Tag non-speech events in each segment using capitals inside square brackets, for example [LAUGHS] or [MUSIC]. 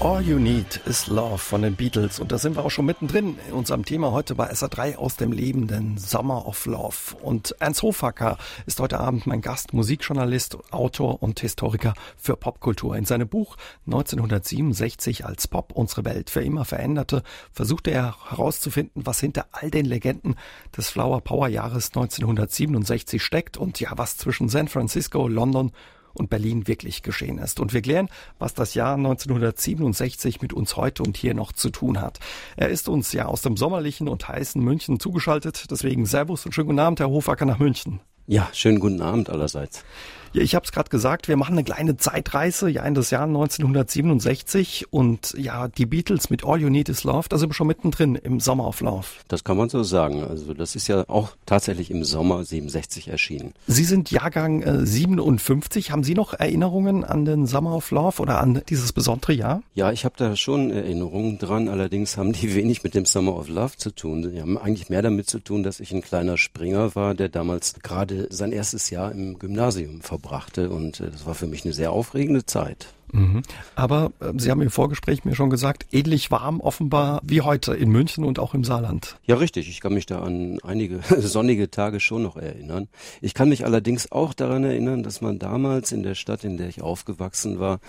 All You Need is Love von den Beatles. Und da sind wir auch schon mittendrin in unserem Thema heute bei SA3 aus dem Leben, den Summer of Love. Und Ernst Hofacker ist heute Abend mein Gast, Musikjournalist, Autor und Historiker für Popkultur. In seinem Buch 1967 als Pop unsere Welt für immer veränderte, versuchte er herauszufinden, was hinter all den Legenden des Flower Power Jahres 1967 steckt und ja, was zwischen San Francisco, London und Berlin wirklich geschehen ist. Und wir klären, was das Jahr 1967 mit uns heute und hier noch zu tun hat. Er ist uns ja aus dem sommerlichen und heißen München zugeschaltet. Deswegen Servus und schönen guten Abend, Herr Hofacker nach München. Ja, schönen guten Abend allerseits. Ja, ich habe es gerade gesagt, wir machen eine kleine Zeitreise ja in das Jahr 1967 und ja, die Beatles mit All You Need Is Love, da sind wir schon mittendrin im Summer of Love. Das kann man so sagen. Also das ist ja auch tatsächlich im Sommer 67 erschienen. Sie sind Jahrgang äh, 57. Haben Sie noch Erinnerungen an den Summer of Love oder an dieses besondere Jahr? Ja, ich habe da schon Erinnerungen dran. Allerdings haben die wenig mit dem Summer of Love zu tun. Die haben eigentlich mehr damit zu tun, dass ich ein kleiner Springer war, der damals gerade sein erstes Jahr im Gymnasium verbrachte verbrachte und äh, das war für mich eine sehr aufregende Zeit. Mhm. Aber äh, Sie haben im Vorgespräch mir schon gesagt, ähnlich warm offenbar wie heute in München und auch im Saarland. Ja, richtig. Ich kann mich da an einige [LAUGHS] sonnige Tage schon noch erinnern. Ich kann mich allerdings auch daran erinnern, dass man damals in der Stadt, in der ich aufgewachsen war,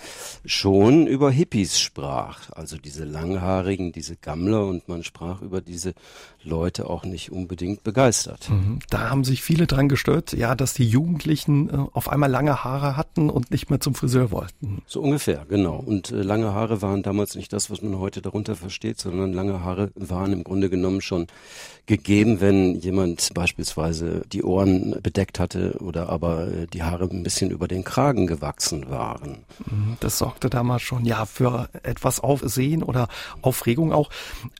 schon über Hippies sprach. Also diese Langhaarigen, diese Gammler und man sprach über diese Leute auch nicht unbedingt begeistert. Mhm. Da haben sich viele dran gestört, ja, dass die Jugendlichen äh, auf einmal lange Haare hatten und nicht mehr zum Friseur wollten. So ungefähr, genau. Und äh, lange Haare waren damals nicht das, was man heute darunter versteht, sondern lange Haare waren im Grunde genommen schon gegeben, wenn jemand beispielsweise die Ohren bedeckt hatte oder aber äh, die Haare ein bisschen über den Kragen gewachsen waren. Mhm, das sorgte damals schon ja für etwas Aufsehen oder Aufregung auch.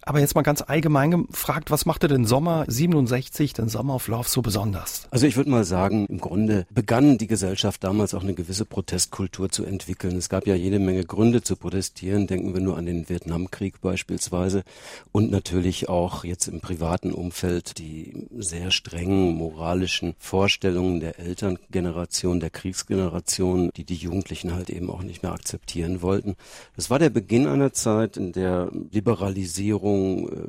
Aber jetzt mal ganz allgemein gefragt, was machte den Sommer 67, den Sommer of Love so besonders? Also ich würde mal sagen, im Grunde begann die Gesellschaft damals auch eine gewisse Protestkultur zu entwickeln. Es gab gab ja jede Menge Gründe zu protestieren. Denken wir nur an den Vietnamkrieg beispielsweise und natürlich auch jetzt im privaten Umfeld die sehr strengen moralischen Vorstellungen der Elterngeneration, der Kriegsgeneration, die die Jugendlichen halt eben auch nicht mehr akzeptieren wollten. Das war der Beginn einer Zeit, in der Liberalisierung äh,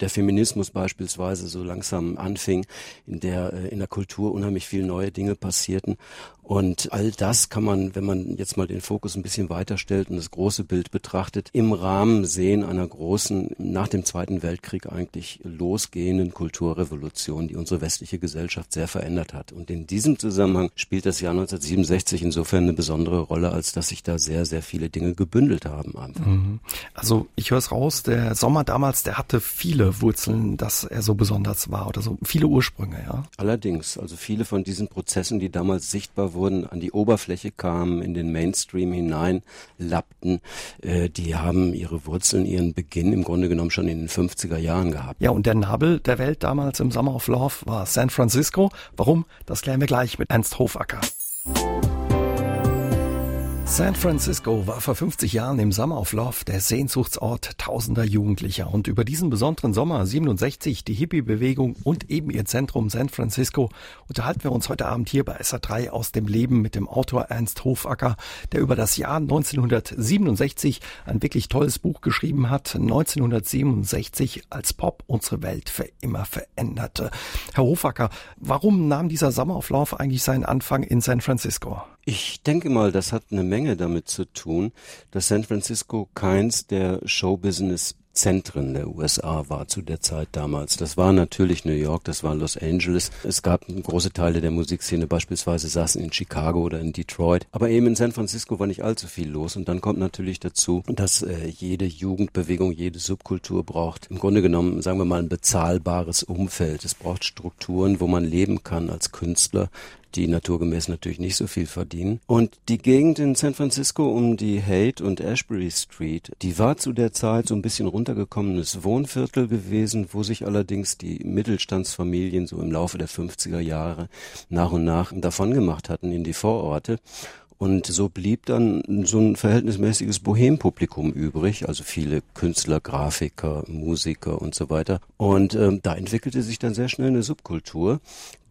der Feminismus beispielsweise so langsam anfing, in der äh, in der Kultur unheimlich viel neue Dinge passierten und all das kann man, wenn man jetzt mal den Fokus ein bisschen weiter stellt und das große Bild betrachtet, im Rahmen sehen einer großen, nach dem Zweiten Weltkrieg eigentlich losgehenden Kulturrevolution, die unsere westliche Gesellschaft sehr verändert hat. Und in diesem Zusammenhang spielt das Jahr 1967 insofern eine besondere Rolle, als dass sich da sehr, sehr viele Dinge gebündelt haben. Einfach. Mhm. Also ich höre es raus, der Sommer damals, der hatte viele Wurzeln, dass er so besonders war oder so viele Ursprünge, ja. Allerdings, also viele von diesen Prozessen, die damals sichtbar wurden, an die Oberfläche kamen, in den Mainstream hineinlappten, äh, die haben ihre Wurzeln, ihren Beginn im Grunde genommen schon in den 50er Jahren gehabt. Ja, und der Nabel der Welt damals im Summer of Love war San Francisco. Warum? Das klären wir gleich mit Ernst Hofacker. San Francisco war vor 50 Jahren im Summer of Love der Sehnsuchtsort tausender Jugendlicher und über diesen besonderen Sommer 67, die Hippie-Bewegung und eben ihr Zentrum San Francisco unterhalten wir uns heute Abend hier bei SA3 aus dem Leben mit dem Autor Ernst Hofacker, der über das Jahr 1967 ein wirklich tolles Buch geschrieben hat, 1967 als Pop unsere Welt für immer veränderte. Herr Hofacker, warum nahm dieser Summer of Love eigentlich seinen Anfang in San Francisco? Ich denke mal, das hat eine Menge damit zu tun, dass San Francisco keins der Showbusiness Zentren der USA war zu der Zeit damals. Das war natürlich New York, das war Los Angeles. Es gab große Teile der Musikszene beispielsweise saßen in Chicago oder in Detroit. Aber eben in San Francisco war nicht allzu viel los. Und dann kommt natürlich dazu, dass äh, jede Jugendbewegung, jede Subkultur braucht im Grunde genommen, sagen wir mal, ein bezahlbares Umfeld. Es braucht Strukturen, wo man leben kann als Künstler die naturgemäß natürlich nicht so viel verdienen. Und die Gegend in San Francisco um die Haight und Ashbury Street, die war zu der Zeit so ein bisschen runtergekommenes Wohnviertel gewesen, wo sich allerdings die Mittelstandsfamilien so im Laufe der 50er Jahre nach und nach davon gemacht hatten in die Vororte. Und so blieb dann so ein verhältnismäßiges Bohempublikum übrig, also viele Künstler, Grafiker, Musiker und so weiter. Und ähm, da entwickelte sich dann sehr schnell eine Subkultur,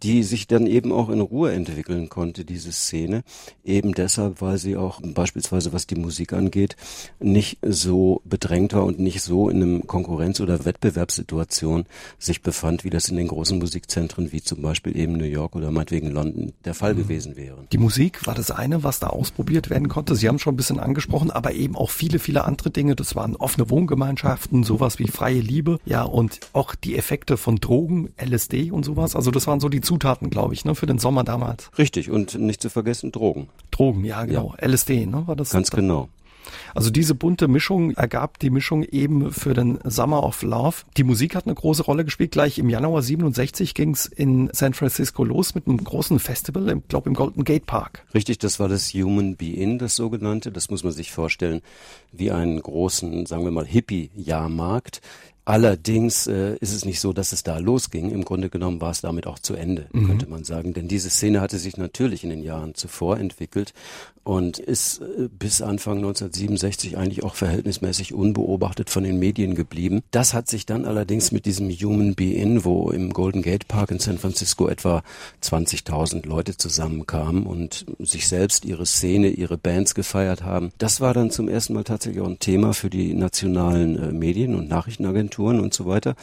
die sich dann eben auch in Ruhe entwickeln konnte, diese Szene. Eben deshalb, weil sie auch beispielsweise, was die Musik angeht, nicht so bedrängt war und nicht so in einem Konkurrenz- oder Wettbewerbssituation sich befand, wie das in den großen Musikzentren wie zum Beispiel eben New York oder meinetwegen London der Fall mhm. gewesen wäre. Die Musik war das eine, was da ausprobiert werden konnte. Sie haben schon ein bisschen angesprochen, aber eben auch viele, viele andere Dinge. Das waren offene Wohngemeinschaften, sowas wie freie Liebe, ja, und auch die Effekte von Drogen, LSD und sowas. Also das waren so die Zutaten, glaube ich, ne, für den Sommer damals. Richtig, und nicht zu vergessen Drogen. Drogen, ja, genau. Ja. LSD, ne, war das? Ganz genau. Also diese bunte Mischung ergab die Mischung eben für den Summer of Love. Die Musik hat eine große Rolle gespielt. Gleich im Januar 67 ging es in San Francisco los mit einem großen Festival, ich glaube im Golden Gate Park. Richtig, das war das Human Be-In, das sogenannte. Das muss man sich vorstellen wie einen großen, sagen wir mal, Hippie-Jahrmarkt Allerdings äh, ist es nicht so, dass es da losging. Im Grunde genommen war es damit auch zu Ende, mhm. könnte man sagen. Denn diese Szene hatte sich natürlich in den Jahren zuvor entwickelt und ist äh, bis Anfang 1967 eigentlich auch verhältnismäßig unbeobachtet von den Medien geblieben. Das hat sich dann allerdings mit diesem Human Be-In, wo im Golden Gate Park in San Francisco etwa 20.000 Leute zusammenkamen und sich selbst ihre Szene, ihre Bands gefeiert haben. Das war dann zum ersten Mal tatsächlich auch ein Thema für die nationalen äh, Medien und Nachrichtenagenturen und so weiter.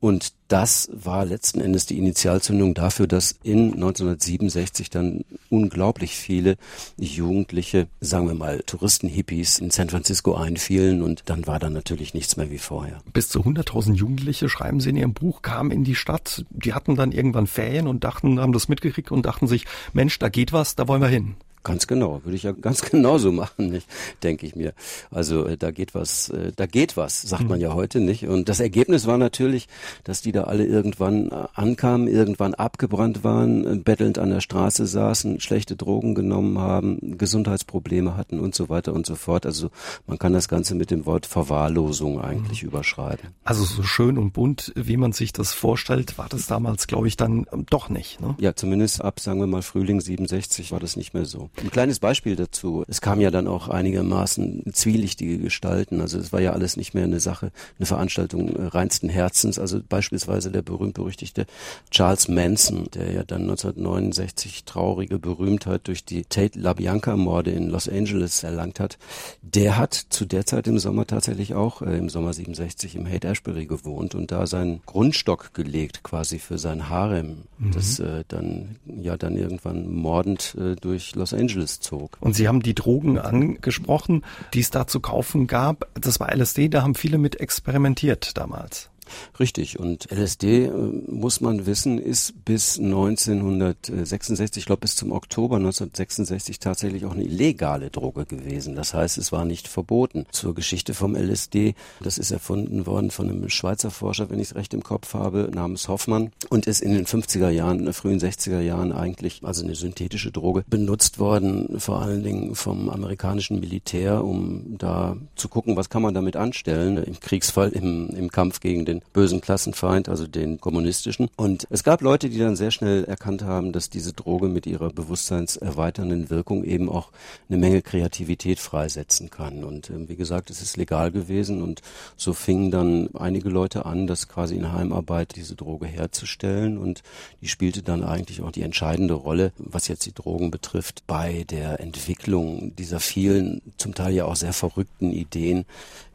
Und das war letzten Endes die Initialzündung dafür, dass in 1967 dann unglaublich viele Jugendliche, sagen wir mal Touristen-Hippies in San Francisco einfielen und dann war da natürlich nichts mehr wie vorher. Bis zu 100.000 Jugendliche, schreiben Sie in Ihrem Buch, kamen in die Stadt. Die hatten dann irgendwann Ferien und dachten, haben das mitgekriegt und dachten sich, Mensch, da geht was, da wollen wir hin. Ganz genau, würde ich ja ganz [LAUGHS] genauso machen, nicht, denke ich mir. Also äh, da geht was, äh, da geht was, sagt mhm. man ja heute nicht. Und das Ergebnis war natürlich, dass die da alle irgendwann äh, ankamen, irgendwann abgebrannt waren, äh, bettelnd an der Straße saßen, schlechte Drogen genommen haben, Gesundheitsprobleme hatten und so weiter und so fort. Also man kann das Ganze mit dem Wort Verwahrlosung eigentlich mhm. überschreiben. Also so schön und bunt, wie man sich das vorstellt, war das damals, glaube ich, dann ähm, doch nicht. Ne? Ja, zumindest ab, sagen wir mal, Frühling 67 war das nicht mehr so. Ein kleines Beispiel dazu. Es kam ja dann auch einigermaßen zwielichtige Gestalten. Also es war ja alles nicht mehr eine Sache, eine Veranstaltung äh, reinsten Herzens. Also beispielsweise der berühmt-berüchtigte Charles Manson, der ja dann 1969 traurige Berühmtheit durch die Tate LaBianca-Morde in Los Angeles erlangt hat. Der hat zu der Zeit im Sommer tatsächlich auch äh, im Sommer 67 im Haight Ashbury gewohnt und da seinen Grundstock gelegt quasi für sein Harem, mhm. das äh, dann ja dann irgendwann mordend äh, durch Los Angeles zog. Und Sie haben die Drogen angesprochen, die es da zu kaufen gab. Das war LSD, da haben viele mit experimentiert damals. Richtig. Und LSD, äh, muss man wissen, ist bis 1966, ich glaube bis zum Oktober 1966 tatsächlich auch eine illegale Droge gewesen. Das heißt, es war nicht verboten. Zur Geschichte vom LSD, das ist erfunden worden von einem Schweizer Forscher, wenn ich es recht im Kopf habe, namens Hoffmann und ist in den 50er Jahren, äh, frühen 60er Jahren eigentlich, also eine synthetische Droge, benutzt worden, vor allen Dingen vom amerikanischen Militär, um da zu gucken, was kann man damit anstellen, im Kriegsfall, im, im Kampf gegen den bösen Klassenfeind, also den kommunistischen. Und es gab Leute, die dann sehr schnell erkannt haben, dass diese Droge mit ihrer bewusstseinserweiternden Wirkung eben auch eine Menge Kreativität freisetzen kann. Und äh, wie gesagt, es ist legal gewesen und so fingen dann einige Leute an, das quasi in Heimarbeit diese Droge herzustellen und die spielte dann eigentlich auch die entscheidende Rolle, was jetzt die Drogen betrifft, bei der Entwicklung dieser vielen, zum Teil ja auch sehr verrückten Ideen,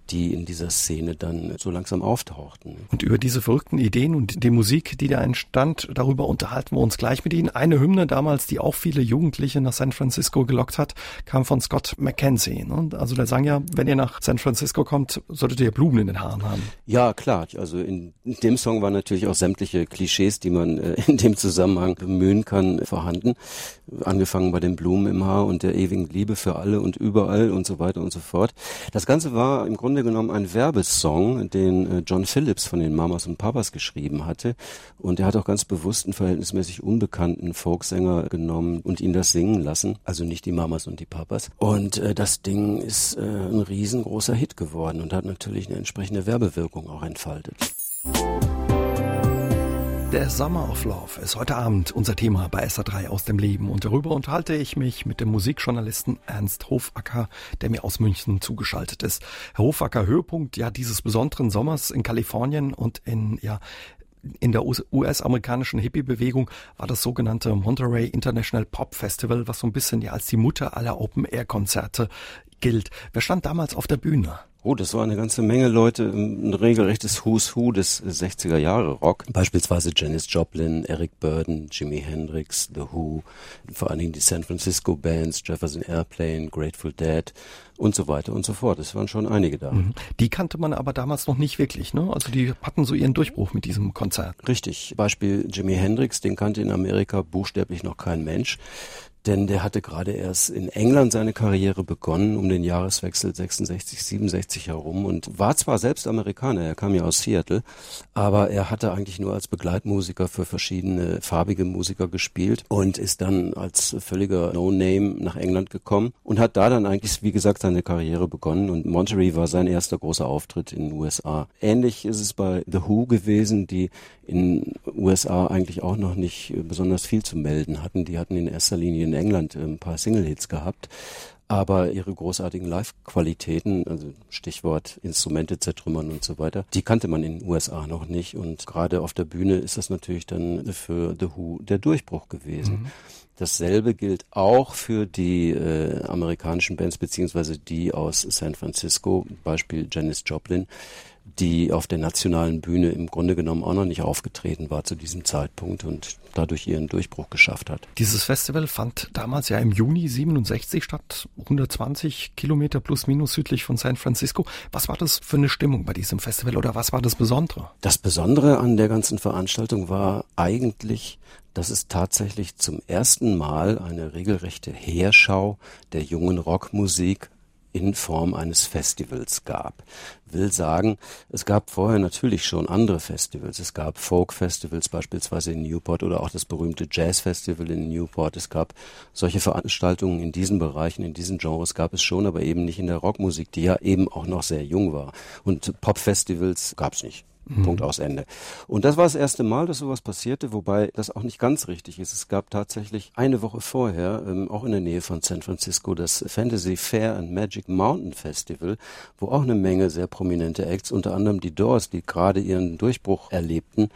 die in dieser Szene dann so langsam auftauchten. Und über diese verrückten Ideen und die Musik, die da entstand, darüber unterhalten wir uns gleich mit Ihnen. Eine Hymne damals, die auch viele Jugendliche nach San Francisco gelockt hat, kam von Scott McKenzie. Ne? Also der sang ja, wenn ihr nach San Francisco kommt, solltet ihr Blumen in den Haaren haben. Ja, klar. Also in dem Song waren natürlich auch sämtliche Klischees, die man äh, in dem Zusammenhang bemühen kann, vorhanden. Angefangen bei den Blumen im Haar und der ewigen Liebe für alle und überall und so weiter und so fort. Das Ganze war im Grunde Genommen ein Werbesong, den äh, John Phillips von den Mamas und Papas geschrieben hatte. Und er hat auch ganz bewusst einen verhältnismäßig unbekannten Folksänger genommen und ihn das singen lassen. Also nicht die Mamas und die Papas. Und äh, das Ding ist äh, ein riesengroßer Hit geworden und hat natürlich eine entsprechende Werbewirkung auch entfaltet. Der Summer of Love ist heute Abend unser Thema bei SA3 aus dem Leben und darüber unterhalte ich mich mit dem Musikjournalisten Ernst Hofacker, der mir aus München zugeschaltet ist. Herr Hofacker, Höhepunkt ja dieses besonderen Sommers in Kalifornien und in ja in der US-amerikanischen Hippie-Bewegung war das sogenannte Monterey International Pop Festival, was so ein bisschen ja als die Mutter aller Open-Air-Konzerte gilt. Wer stand damals auf der Bühne? Oh, das war eine ganze Menge Leute, ein regelrechtes Who's Who des 60er Jahre Rock. Beispielsweise Janis Joplin, Eric Burden, Jimi Hendrix, The Who, vor allen Dingen die San Francisco Bands, Jefferson Airplane, Grateful Dead und so weiter und so fort. Es waren schon einige da. Mhm. Die kannte man aber damals noch nicht wirklich, ne? Also die hatten so ihren Durchbruch mit diesem Konzert. Richtig. Beispiel Jimi Hendrix, den kannte in Amerika buchstäblich noch kein Mensch denn der hatte gerade erst in England seine Karriere begonnen, um den Jahreswechsel 66, 67 herum und war zwar selbst Amerikaner, er kam ja aus Seattle, aber er hatte eigentlich nur als Begleitmusiker für verschiedene farbige Musiker gespielt und ist dann als völliger No-Name nach England gekommen und hat da dann eigentlich, wie gesagt, seine Karriere begonnen und Monterey war sein erster großer Auftritt in den USA. Ähnlich ist es bei The Who gewesen, die in USA eigentlich auch noch nicht besonders viel zu melden hatten. Die hatten in erster Linie in England ein paar Single-Hits gehabt. Aber ihre großartigen Live-Qualitäten, also Stichwort Instrumente zertrümmern und so weiter, die kannte man in den USA noch nicht. Und gerade auf der Bühne ist das natürlich dann für The Who der Durchbruch gewesen. Mhm. Dasselbe gilt auch für die äh, amerikanischen Bands, beziehungsweise die aus San Francisco, Beispiel Janis Joplin die auf der nationalen Bühne im Grunde genommen auch noch nicht aufgetreten war zu diesem Zeitpunkt und dadurch ihren Durchbruch geschafft hat. Dieses Festival fand damals ja im Juni 67 statt, 120 Kilometer plus minus südlich von San Francisco. Was war das für eine Stimmung bei diesem Festival oder was war das Besondere? Das Besondere an der ganzen Veranstaltung war eigentlich, dass es tatsächlich zum ersten Mal eine regelrechte Heerschau der jungen Rockmusik in Form eines Festivals gab. Will sagen, es gab vorher natürlich schon andere Festivals. Es gab Folk-Festivals beispielsweise in Newport oder auch das berühmte Jazz-Festival in Newport. Es gab solche Veranstaltungen in diesen Bereichen, in diesen Genres gab es schon, aber eben nicht in der Rockmusik, die ja eben auch noch sehr jung war. Und Pop-Festivals gab es nicht. Mhm. Punkt aus Ende. Und das war das erste Mal, dass sowas passierte, wobei das auch nicht ganz richtig ist. Es gab tatsächlich eine Woche vorher, ähm, auch in der Nähe von San Francisco, das Fantasy Fair and Magic Mountain Festival, wo auch eine Menge sehr prominente Acts, unter anderem die Doors, die gerade ihren Durchbruch erlebten,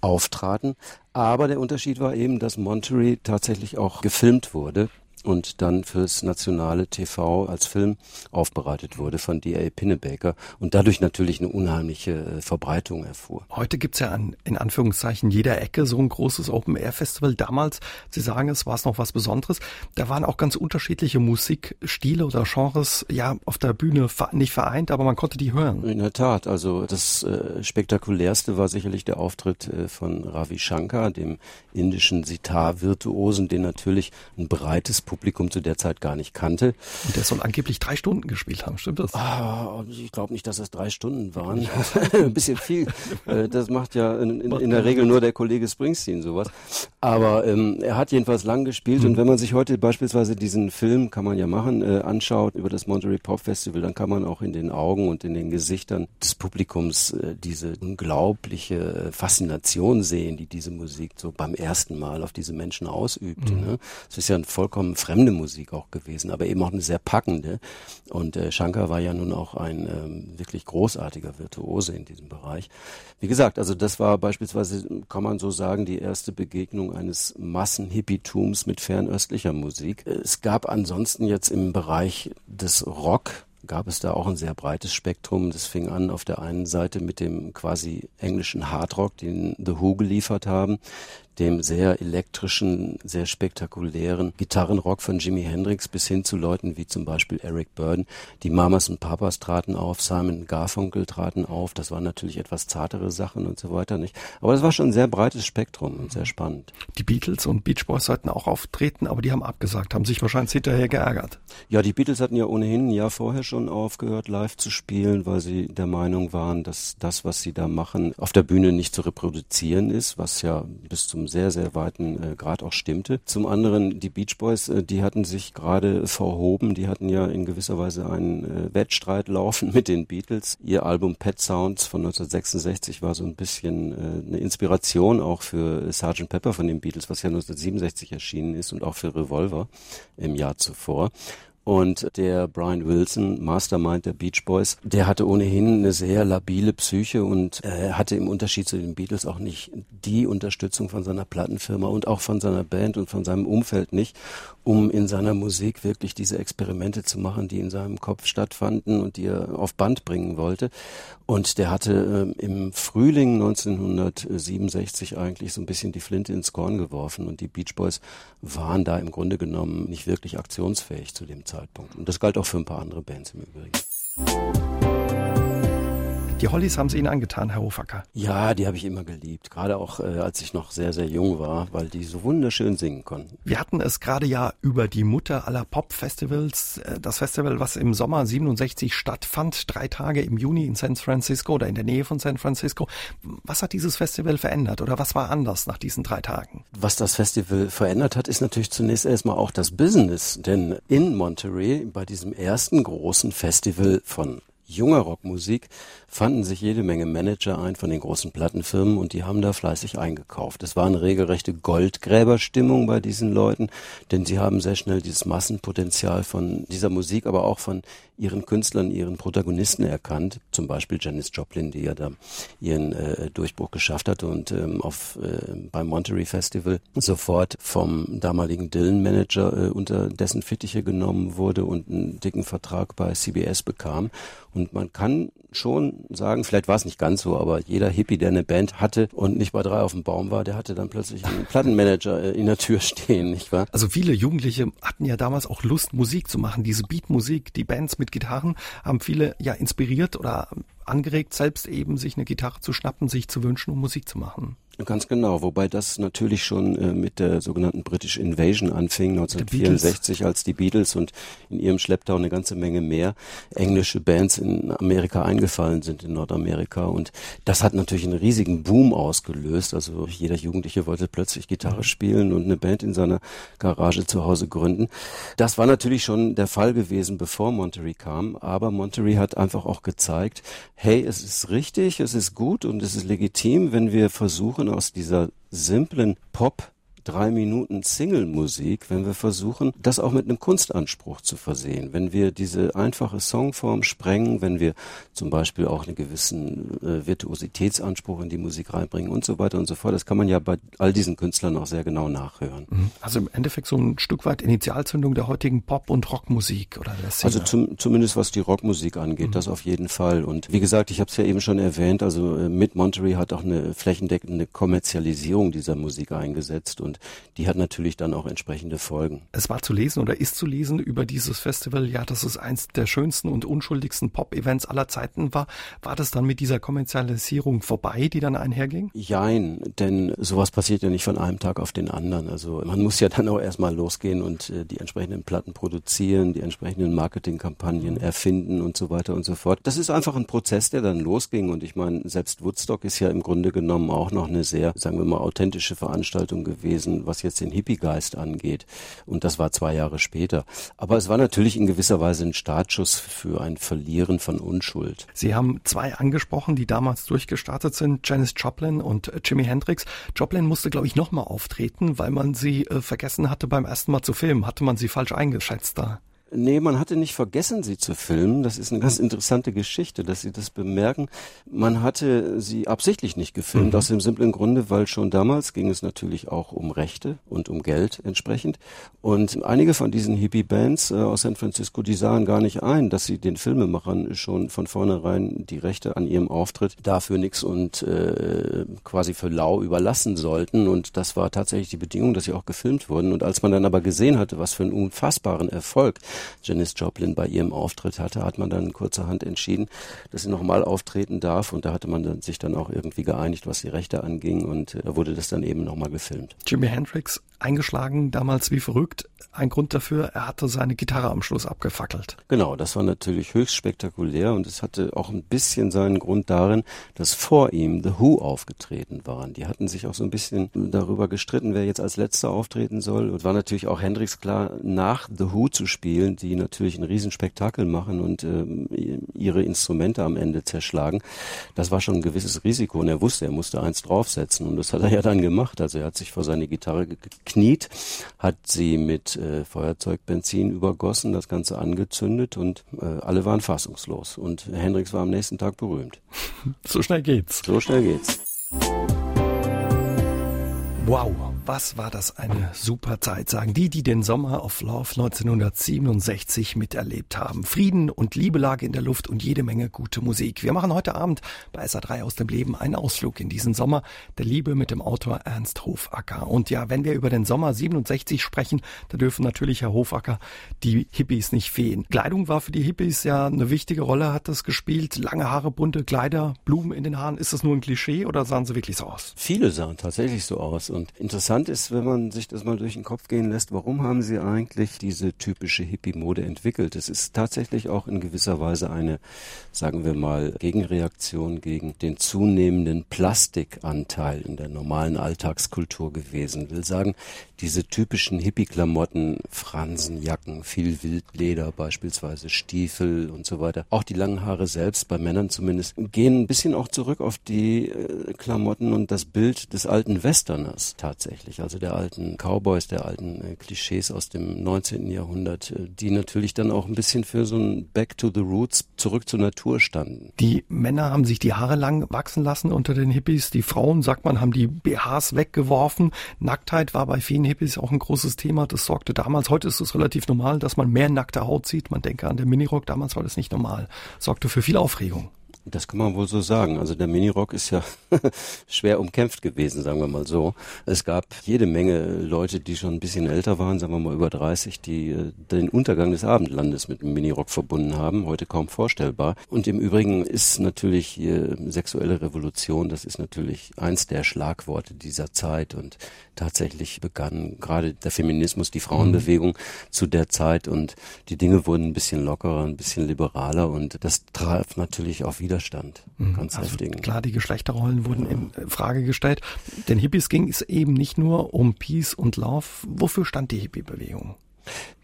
auftraten. Aber der Unterschied war eben, dass Monterey tatsächlich auch gefilmt wurde und dann fürs nationale TV als Film aufbereitet wurde von D.A. Pinnebaker und dadurch natürlich eine unheimliche äh, Verbreitung erfuhr. Heute gibt's ja an, in Anführungszeichen jeder Ecke so ein großes Open-Air-Festival. Damals, Sie sagen es, war es noch was Besonderes. Da waren auch ganz unterschiedliche Musikstile oder Genres ja auf der Bühne nicht vereint, aber man konnte die hören. In der Tat, also das äh, spektakulärste war sicherlich der Auftritt äh, von Ravi Shankar, dem indischen Sitar-Virtuosen, den natürlich ein breites Publikum zu der Zeit gar nicht kannte. Und der soll angeblich drei Stunden gespielt haben, stimmt das? Ah, ich glaube nicht, dass es drei Stunden waren. [LAUGHS] Ein bisschen viel. Äh, das macht ja in, in, in, der Regel nur der Kollege Springsteen sowas. Aber ähm, er hat jedenfalls lang gespielt mhm. und wenn man sich heute beispielsweise diesen Film, kann man ja machen, äh, anschaut über das Monterey Pop Festival, dann kann man auch in den Augen und in den Gesichtern des Publikums äh, diese unglaubliche Faszination sehen, die diese Musik so beim ersten Mal auf diese Menschen ausübte. Mhm. Ne? Es ist ja ein vollkommen fremde Musik auch gewesen, aber eben auch eine sehr packende. Und äh, Shankar war ja nun auch ein ähm, wirklich großartiger Virtuose in diesem Bereich. Wie gesagt, also das war beispielsweise, kann man so sagen, die erste Begegnung eines Massenhippietums mit fernöstlicher Musik. Es gab ansonsten jetzt im Bereich des Rock gab es da auch ein sehr breites Spektrum. Das fing an auf der einen Seite mit dem quasi englischen Hardrock, den The Who geliefert haben, dem sehr elektrischen, sehr spektakulären Gitarrenrock von Jimi Hendrix bis hin zu Leuten wie zum Beispiel Eric Burden. Die Mamas und Papas traten auf, Simon Garfunkel traten auf. Das waren natürlich etwas zartere Sachen und so weiter, nicht? Aber das war schon ein sehr breites Spektrum und sehr spannend. Die Beatles und Beach Boys sollten auch auftreten, aber die haben abgesagt, haben sich wahrscheinlich hinterher geärgert. Ja, die Beatles hatten ja ohnehin ein Jahr vorher schon aufgehört, live zu spielen, weil sie der Meinung waren, dass das, was sie da machen, auf der Bühne nicht zu reproduzieren ist, was ja bis zum sehr, sehr weiten äh, Grad auch stimmte. Zum anderen die Beach Boys, äh, die hatten sich gerade verhoben, die hatten ja in gewisser Weise einen äh, Wettstreit laufen mit den Beatles. Ihr Album Pet Sounds von 1966 war so ein bisschen äh, eine Inspiration auch für Sgt. Pepper von den Beatles, was ja 1967 erschienen ist und auch für Revolver im Jahr zuvor. Und der Brian Wilson, Mastermind der Beach Boys, der hatte ohnehin eine sehr labile Psyche und er hatte im Unterschied zu den Beatles auch nicht die Unterstützung von seiner Plattenfirma und auch von seiner Band und von seinem Umfeld nicht, um in seiner Musik wirklich diese Experimente zu machen, die in seinem Kopf stattfanden und die er auf Band bringen wollte. Und der hatte äh, im Frühling 1967 eigentlich so ein bisschen die Flinte ins Korn geworfen und die Beach Boys waren da im Grunde genommen nicht wirklich aktionsfähig zu dem Zeitpunkt. Und das galt auch für ein paar andere Bands im Übrigen. Die Hollies haben Sie Ihnen angetan, Herr Hofacker. Ja, die habe ich immer geliebt. Gerade auch, äh, als ich noch sehr, sehr jung war, weil die so wunderschön singen konnten. Wir hatten es gerade ja über die Mutter aller Pop-Festivals. Äh, das Festival, was im Sommer 67 stattfand, drei Tage im Juni in San Francisco oder in der Nähe von San Francisco. Was hat dieses Festival verändert oder was war anders nach diesen drei Tagen? Was das Festival verändert hat, ist natürlich zunächst erstmal auch das Business. Denn in Monterey, bei diesem ersten großen Festival von junger Rockmusik fanden sich jede Menge Manager ein von den großen Plattenfirmen und die haben da fleißig eingekauft. Es war eine regelrechte Goldgräberstimmung bei diesen Leuten, denn sie haben sehr schnell dieses Massenpotenzial von dieser Musik, aber auch von ihren Künstlern, ihren Protagonisten erkannt. Zum Beispiel Janis Joplin, die ja da ihren äh, Durchbruch geschafft hatte und ähm, auf, äh, beim Monterey Festival sofort vom damaligen Dylan-Manager äh, unter dessen Fittiche genommen wurde und einen dicken Vertrag bei CBS bekam. Und man kann schon sagen, vielleicht war es nicht ganz so, aber jeder Hippie, der eine Band hatte und nicht bei drei auf dem Baum war, der hatte dann plötzlich einen Plattenmanager äh, in der Tür [LAUGHS] stehen, nicht wahr? Also viele Jugendliche hatten ja damals auch Lust, Musik zu machen. Diese Beatmusik, die Bands mit Gitarren haben viele ja inspiriert oder angeregt, selbst eben sich eine Gitarre zu schnappen, sich zu wünschen, um Musik zu machen. Ganz genau, wobei das natürlich schon äh, mit der sogenannten British Invasion anfing, 1964, als die Beatles und in ihrem Schlepptau eine ganze Menge mehr englische Bands in Amerika eingefallen sind, in Nordamerika. Und das hat natürlich einen riesigen Boom ausgelöst. Also jeder Jugendliche wollte plötzlich Gitarre mhm. spielen und eine Band in seiner Garage zu Hause gründen. Das war natürlich schon der Fall gewesen, bevor Monterey kam. Aber Monterey hat einfach auch gezeigt, hey, es ist richtig, es ist gut und es ist legitim, wenn wir versuchen, aus dieser simplen Pop drei Minuten Single-Musik, wenn wir versuchen, das auch mit einem Kunstanspruch zu versehen. Wenn wir diese einfache Songform sprengen, wenn wir zum Beispiel auch einen gewissen äh, Virtuositätsanspruch in die Musik reinbringen und so weiter und so fort. Das kann man ja bei all diesen Künstlern auch sehr genau nachhören. Mhm. Also im Endeffekt so ein Stück weit Initialzündung der heutigen Pop- und Rockmusik oder der Szene. Also zum, zumindest was die Rockmusik angeht, mhm. das auf jeden Fall. Und wie gesagt, ich habe es ja eben schon erwähnt, also äh, mit Monterey hat auch eine flächendeckende Kommerzialisierung dieser Musik eingesetzt und und die hat natürlich dann auch entsprechende Folgen. Es war zu lesen oder ist zu lesen über dieses Festival, ja, dass es eins der schönsten und unschuldigsten Pop-Events aller Zeiten war. War das dann mit dieser Kommerzialisierung vorbei, die dann einherging? Jein, denn sowas passiert ja nicht von einem Tag auf den anderen. Also man muss ja dann auch erstmal losgehen und äh, die entsprechenden Platten produzieren, die entsprechenden Marketingkampagnen erfinden und so weiter und so fort. Das ist einfach ein Prozess, der dann losging und ich meine, selbst Woodstock ist ja im Grunde genommen auch noch eine sehr, sagen wir mal, authentische Veranstaltung gewesen gewesen, was jetzt den Hippie-Geist angeht. Und das war zwei Jahre später. Aber es war natürlich in gewisser Weise ein Startschuss für ein Verlieren von Unschuld. Sie haben zwei angesprochen, die damals durchgestartet sind, Janis Joplin und Jimi Hendrix. Joplin musste, glaube ich, nochmal auftreten, weil man sie äh, vergessen hatte beim ersten Mal zu filmen. Hatte man sie falsch eingeschätzt da? Nee, man hatte nicht vergessen, sie zu filmen. Das ist eine ganz interessante Geschichte, dass Sie das bemerken. Man hatte sie absichtlich nicht gefilmt, mhm. aus dem simplen Grunde, weil schon damals ging es natürlich auch um Rechte und um Geld entsprechend. Und einige von diesen Hippie-Bands äh, aus San Francisco, die sahen gar nicht ein, dass sie den Filmemachern schon von vornherein die Rechte an ihrem Auftritt dafür nix und äh, quasi für lau überlassen sollten. Und das war tatsächlich die Bedingung, dass sie auch gefilmt wurden. Und als man dann aber gesehen hatte, was für einen unfassbaren Erfolg Janis Joplin bei ihrem Auftritt hatte, hat man dann kurzerhand entschieden, dass sie nochmal auftreten darf und da hatte man dann sich dann auch irgendwie geeinigt, was die Rechte anging und äh, da wurde das dann eben nochmal gefilmt. Jimi Hendrix eingeschlagen, damals wie verrückt. Ein Grund dafür, er hatte seine Gitarre am Schluss abgefackelt. Genau, das war natürlich höchst spektakulär und es hatte auch ein bisschen seinen Grund darin, dass vor ihm The Who aufgetreten waren. Die hatten sich auch so ein bisschen darüber gestritten, wer jetzt als letzter auftreten soll und war natürlich auch Hendrix klar, nach The Who zu spielen, die natürlich ein Riesenspektakel machen und ähm, ihre Instrumente am Ende zerschlagen. Das war schon ein gewisses Risiko und er wusste, er musste eins draufsetzen und das hat er ja dann gemacht. Also er hat sich vor seine Gitarre gekniet, hat sie mit äh, Feuerzeugbenzin übergossen, das Ganze angezündet und äh, alle waren fassungslos. Und Hendricks war am nächsten Tag berühmt. [LAUGHS] So schnell geht's. So schnell geht's. Wow, was war das eine super Zeit, sagen die, die den Sommer of Love 1967 miterlebt haben. Frieden und Liebe lag in der Luft und jede Menge gute Musik. Wir machen heute Abend bei SA3 aus dem Leben einen Ausflug in diesen Sommer der Liebe mit dem Autor Ernst Hofacker. Und ja, wenn wir über den Sommer 67 sprechen, da dürfen natürlich Herr Hofacker die Hippies nicht fehlen. Kleidung war für die Hippies ja eine wichtige Rolle, hat das gespielt. Lange Haare, bunte Kleider, Blumen in den Haaren. Ist das nur ein Klischee oder sahen sie wirklich so aus? Viele sahen tatsächlich so aus. Und interessant ist, wenn man sich das mal durch den Kopf gehen lässt, warum haben sie eigentlich diese typische Hippie-Mode entwickelt? Es ist tatsächlich auch in gewisser Weise eine, sagen wir mal, Gegenreaktion gegen den zunehmenden Plastikanteil in der normalen Alltagskultur gewesen. Will sagen, diese typischen Hippie-Klamotten, Fransenjacken, viel Wildleder beispielsweise, Stiefel und so weiter. Auch die langen Haare selbst, bei Männern zumindest, gehen ein bisschen auch zurück auf die äh, Klamotten und das Bild des alten Westerners tatsächlich, also der alten Cowboys, der alten äh, Klischees aus dem 19. Jahrhundert, äh, die natürlich dann auch ein bisschen für so ein Back to the Roots, zurück zur Natur standen. Die Männer haben sich die Haare lang wachsen lassen unter den Hippies, die Frauen, sagt man, haben die BHs weggeworfen. Nacktheit war bei vielen Hippies auch ein großes Thema. Das sorgte damals, heute ist es relativ normal, dass man mehr nackte Haut sieht. Man denke an den Minirock, damals war das nicht normal. Sorgte für viel Aufregung. Das kann man wohl so sagen. Also der Minirock ist ja [LAUGHS] schwer umkämpft gewesen, sagen wir mal so. Es gab jede Menge Leute, die schon ein bisschen älter waren, sagen wir mal über 30, die äh, den Untergang des Abendlandes mit dem Minirock verbunden haben. Heute kaum vorstellbar. Und im Übrigen ist natürlich sexuelle Revolution, das ist natürlich eins der Schlagworte dieser Zeit. Und tatsächlich begann gerade der Feminismus, die Frauenbewegung mhm. zu der Zeit und die Dinge wurden ein bisschen lockerer, ein bisschen liberaler und das traf natürlich auch wieder Widerstand. Mhm. Ganz also heftigen. Klar, die Geschlechterrollen wurden in Frage gestellt. Den Hippies ging es eben nicht nur um Peace und Love. Wofür stand die Hippie-Bewegung?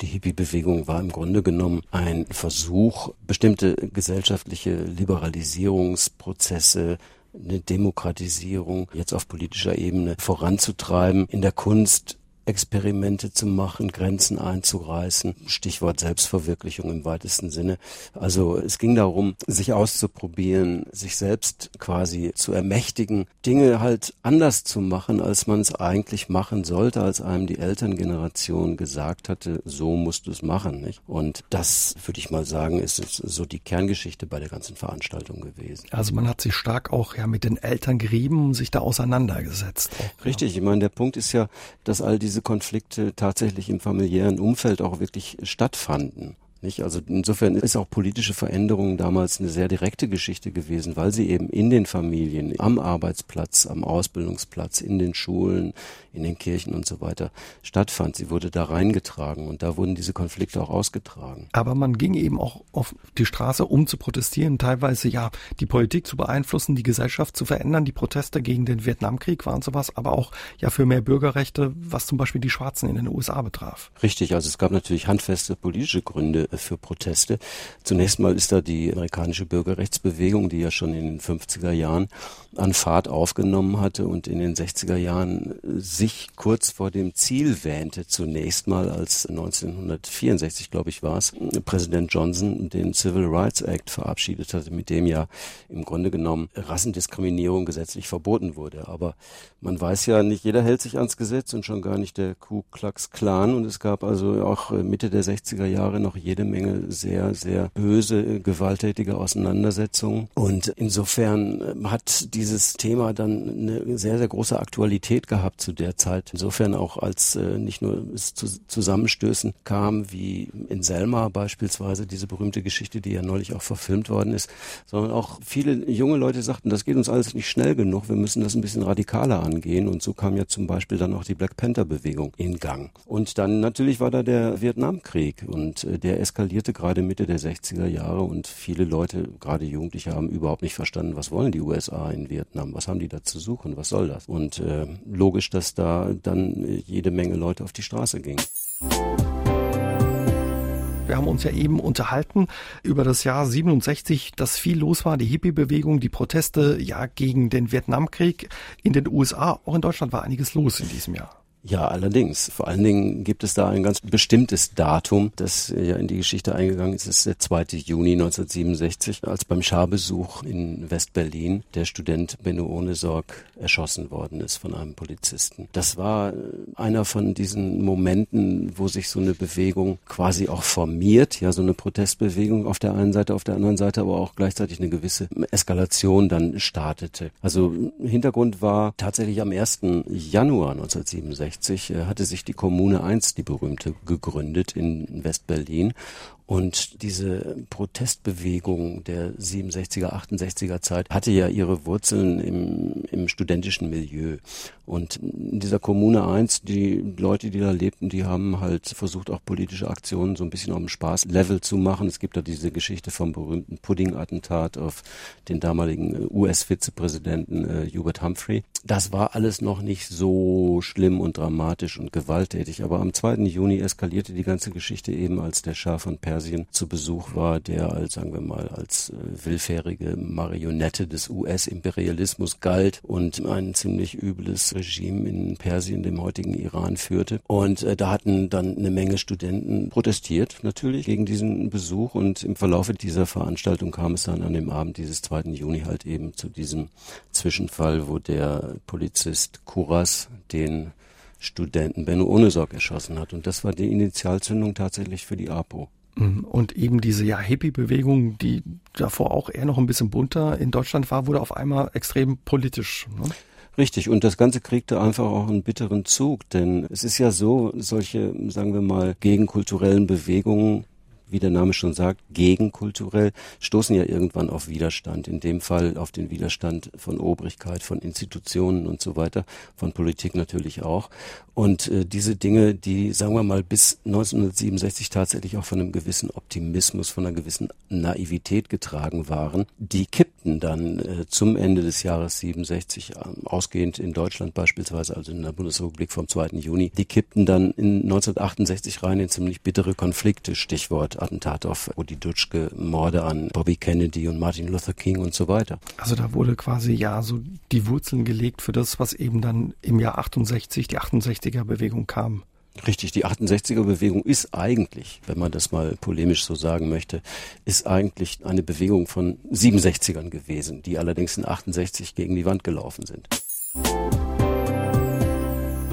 Die Hippie-Bewegung war im Grunde genommen ein Versuch, bestimmte gesellschaftliche Liberalisierungsprozesse eine Demokratisierung jetzt auf politischer Ebene voranzutreiben, in der Kunst Experimente zu machen, Grenzen einzureißen. Stichwort Selbstverwirklichung im weitesten Sinne. Also es ging darum, sich auszuprobieren, sich selbst quasi zu ermächtigen, Dinge halt anders zu machen, als man es eigentlich machen sollte, als einem die Elterngeneration gesagt hatte, so musst du es machen. Nicht? Und das, würde ich mal sagen, ist so die Kerngeschichte bei der ganzen Veranstaltung gewesen. Also man hat sich stark auch ja mit den Eltern gerieben und sich da auseinandergesetzt. Auch, Richtig, ja. ich meine, der Punkt ist ja, dass all diese diese Konflikte tatsächlich im familiären Umfeld auch wirklich stattfanden. Nicht? Also insofern ist auch politische Veränderung damals eine sehr direkte Geschichte gewesen, weil sie eben in den Familien, am Arbeitsplatz, am Ausbildungsplatz, in den Schulen, in den Kirchen und so weiter stattfand. Sie wurde da reingetragen und da wurden diese Konflikte auch ausgetragen. Aber man ging eben auch auf die Straße, um zu protestieren, teilweise ja die Politik zu beeinflussen, die Gesellschaft zu verändern. Die Proteste gegen den Vietnamkrieg waren sowas, aber auch ja für mehr Bürgerrechte, was zum Beispiel die Schwarzen in den USA betraf. Richtig, also es gab natürlich handfeste politische Gründe für Proteste. Zunächst mal ist da die amerikanische Bürgerrechtsbewegung, die ja schon in den 50er Jahren an Fahrt aufgenommen hatte und in den 60er Jahren sich kurz vor dem Ziel wähnte, zunächst mal als 1964, glaube ich, war es, Präsident Johnson den Civil Rights Act verabschiedet hatte, mit dem ja im Grunde genommen Rassendiskriminierung gesetzlich verboten wurde. Aber man weiß ja, nicht jeder hält sich ans Gesetz und schon gar nicht der Ku Klux Klan und es gab also auch Mitte der 60er Jahre noch jede Menge sehr, sehr böse, gewalttätige Auseinandersetzungen und insofern hat dieses Thema dann eine sehr, sehr große Aktualität gehabt zu der Zeit. Insofern auch als äh, nicht nur es zu Zusammenstößen kam, wie in Selma beispielsweise, diese berühmte Geschichte, die ja neulich auch verfilmt worden ist, sondern auch viele junge Leute sagten, das geht uns alles nicht schnell genug, wir müssen das ein bisschen radikaler angehen. Und so kam ja zum Beispiel dann auch die Black Panther-Bewegung in Gang. Und dann natürlich war da der Vietnamkrieg und äh, der eskalierte gerade Mitte der 60er Jahre und viele Leute, gerade Jugendliche, haben überhaupt nicht verstanden, was wollen die USA in Vietnam, was haben die da zu suchen, was soll das? Und äh, logisch, dass da dann jede Menge Leute auf die Straße gingen. Wir haben uns ja eben unterhalten über das Jahr 67, dass viel los war, die Hippie-Bewegung, die Proteste ja gegen den Vietnamkrieg in den USA. Auch in Deutschland war einiges los in diesem Jahr. Ja, allerdings. Vor allen Dingen gibt es da ein ganz bestimmtes Datum, das ja in die Geschichte eingegangen ist. Es ist der 2. Juni 1967, als beim Scharbesuch in West-Berlin der Student Benno Ohnesorg erschossen worden ist von einem Polizisten. Das war einer von diesen Momenten, wo sich so eine Bewegung quasi auch formiert, ja, so eine Protestbewegung auf der einen Seite, auf der anderen Seite aber auch gleichzeitig eine gewisse Eskalation dann startete. Also Hintergrund war tatsächlich am 1. Januar 1967 1960 äh, hatte sich die Kommune 1, die berühmte, gegründet in Westberlin und diese Protestbewegung der 67er, 68er Zeit hatte ja ihre Wurzeln im, im studentischen Milieu. Und in dieser Kommune 1, die Leute, die da lebten, die haben halt versucht, auch politische Aktionen so ein bisschen auf dem Spaßlevel zu machen. Es gibt da diese Geschichte vom berühmten Pudding-Attentat auf den damaligen US-Vizepräsidenten äh, Hubert Humphrey. Das war alles noch nicht so schlimm und dramatisch und gewalttätig. Aber am 2. Juni eskalierte die ganze Geschichte eben, als der Schah von Persien Persien zu Besuch war, der als, sagen wir mal, als äh, willfährige Marionette des US-Imperialismus galt und ein ziemlich übles Regime in Persien, dem heutigen Iran, führte. Und äh, da hatten dann eine Menge Studenten protestiert, natürlich, gegen diesen Besuch. Und im Verlaufe dieser Veranstaltung kam es dann an dem Abend dieses 2. Juni halt eben zu diesem Zwischenfall, wo der Polizist Kuras den Studenten Benno Ohnesorg erschossen hat. Und das war die Initialzündung tatsächlich für die APO. Mhm. Und eben diese ja Hippie-Bewegung, die davor auch eher noch ein bisschen bunter in Deutschland war, wurde auf einmal extrem politisch. Ne? Richtig, und das Ganze kriegte einfach auch einen bitteren Zug, denn es ist ja so, solche, sagen wir mal, gegenkulturellen Bewegungen wie der Name schon sagt, gegenkulturell, stoßen ja irgendwann auf Widerstand. In dem Fall auf den Widerstand von Obrigkeit, von Institutionen und so weiter, von Politik natürlich auch. Und äh, diese Dinge, die, sagen wir mal, bis 1967 tatsächlich auch von einem gewissen Optimismus, von einer gewissen Naivität getragen waren, die kippten dann äh, zum Ende des Jahres 67, äh, ausgehend in Deutschland beispielsweise, also in der Bundesrepublik vom 2. Juni, die kippten dann in 1968 rein in ziemlich bittere Konflikte, Stichwort Attentat auf Rudi Dutschke, Morde an Bobby Kennedy und Martin Luther King und so weiter. Also da wurde quasi ja so die Wurzeln gelegt für das, was eben dann im Jahr 68, die 68er Bewegung kam. Richtig, die 68er Bewegung ist eigentlich, wenn man das mal polemisch so sagen möchte, ist eigentlich eine Bewegung von 67ern gewesen, die allerdings in 68 gegen die Wand gelaufen sind.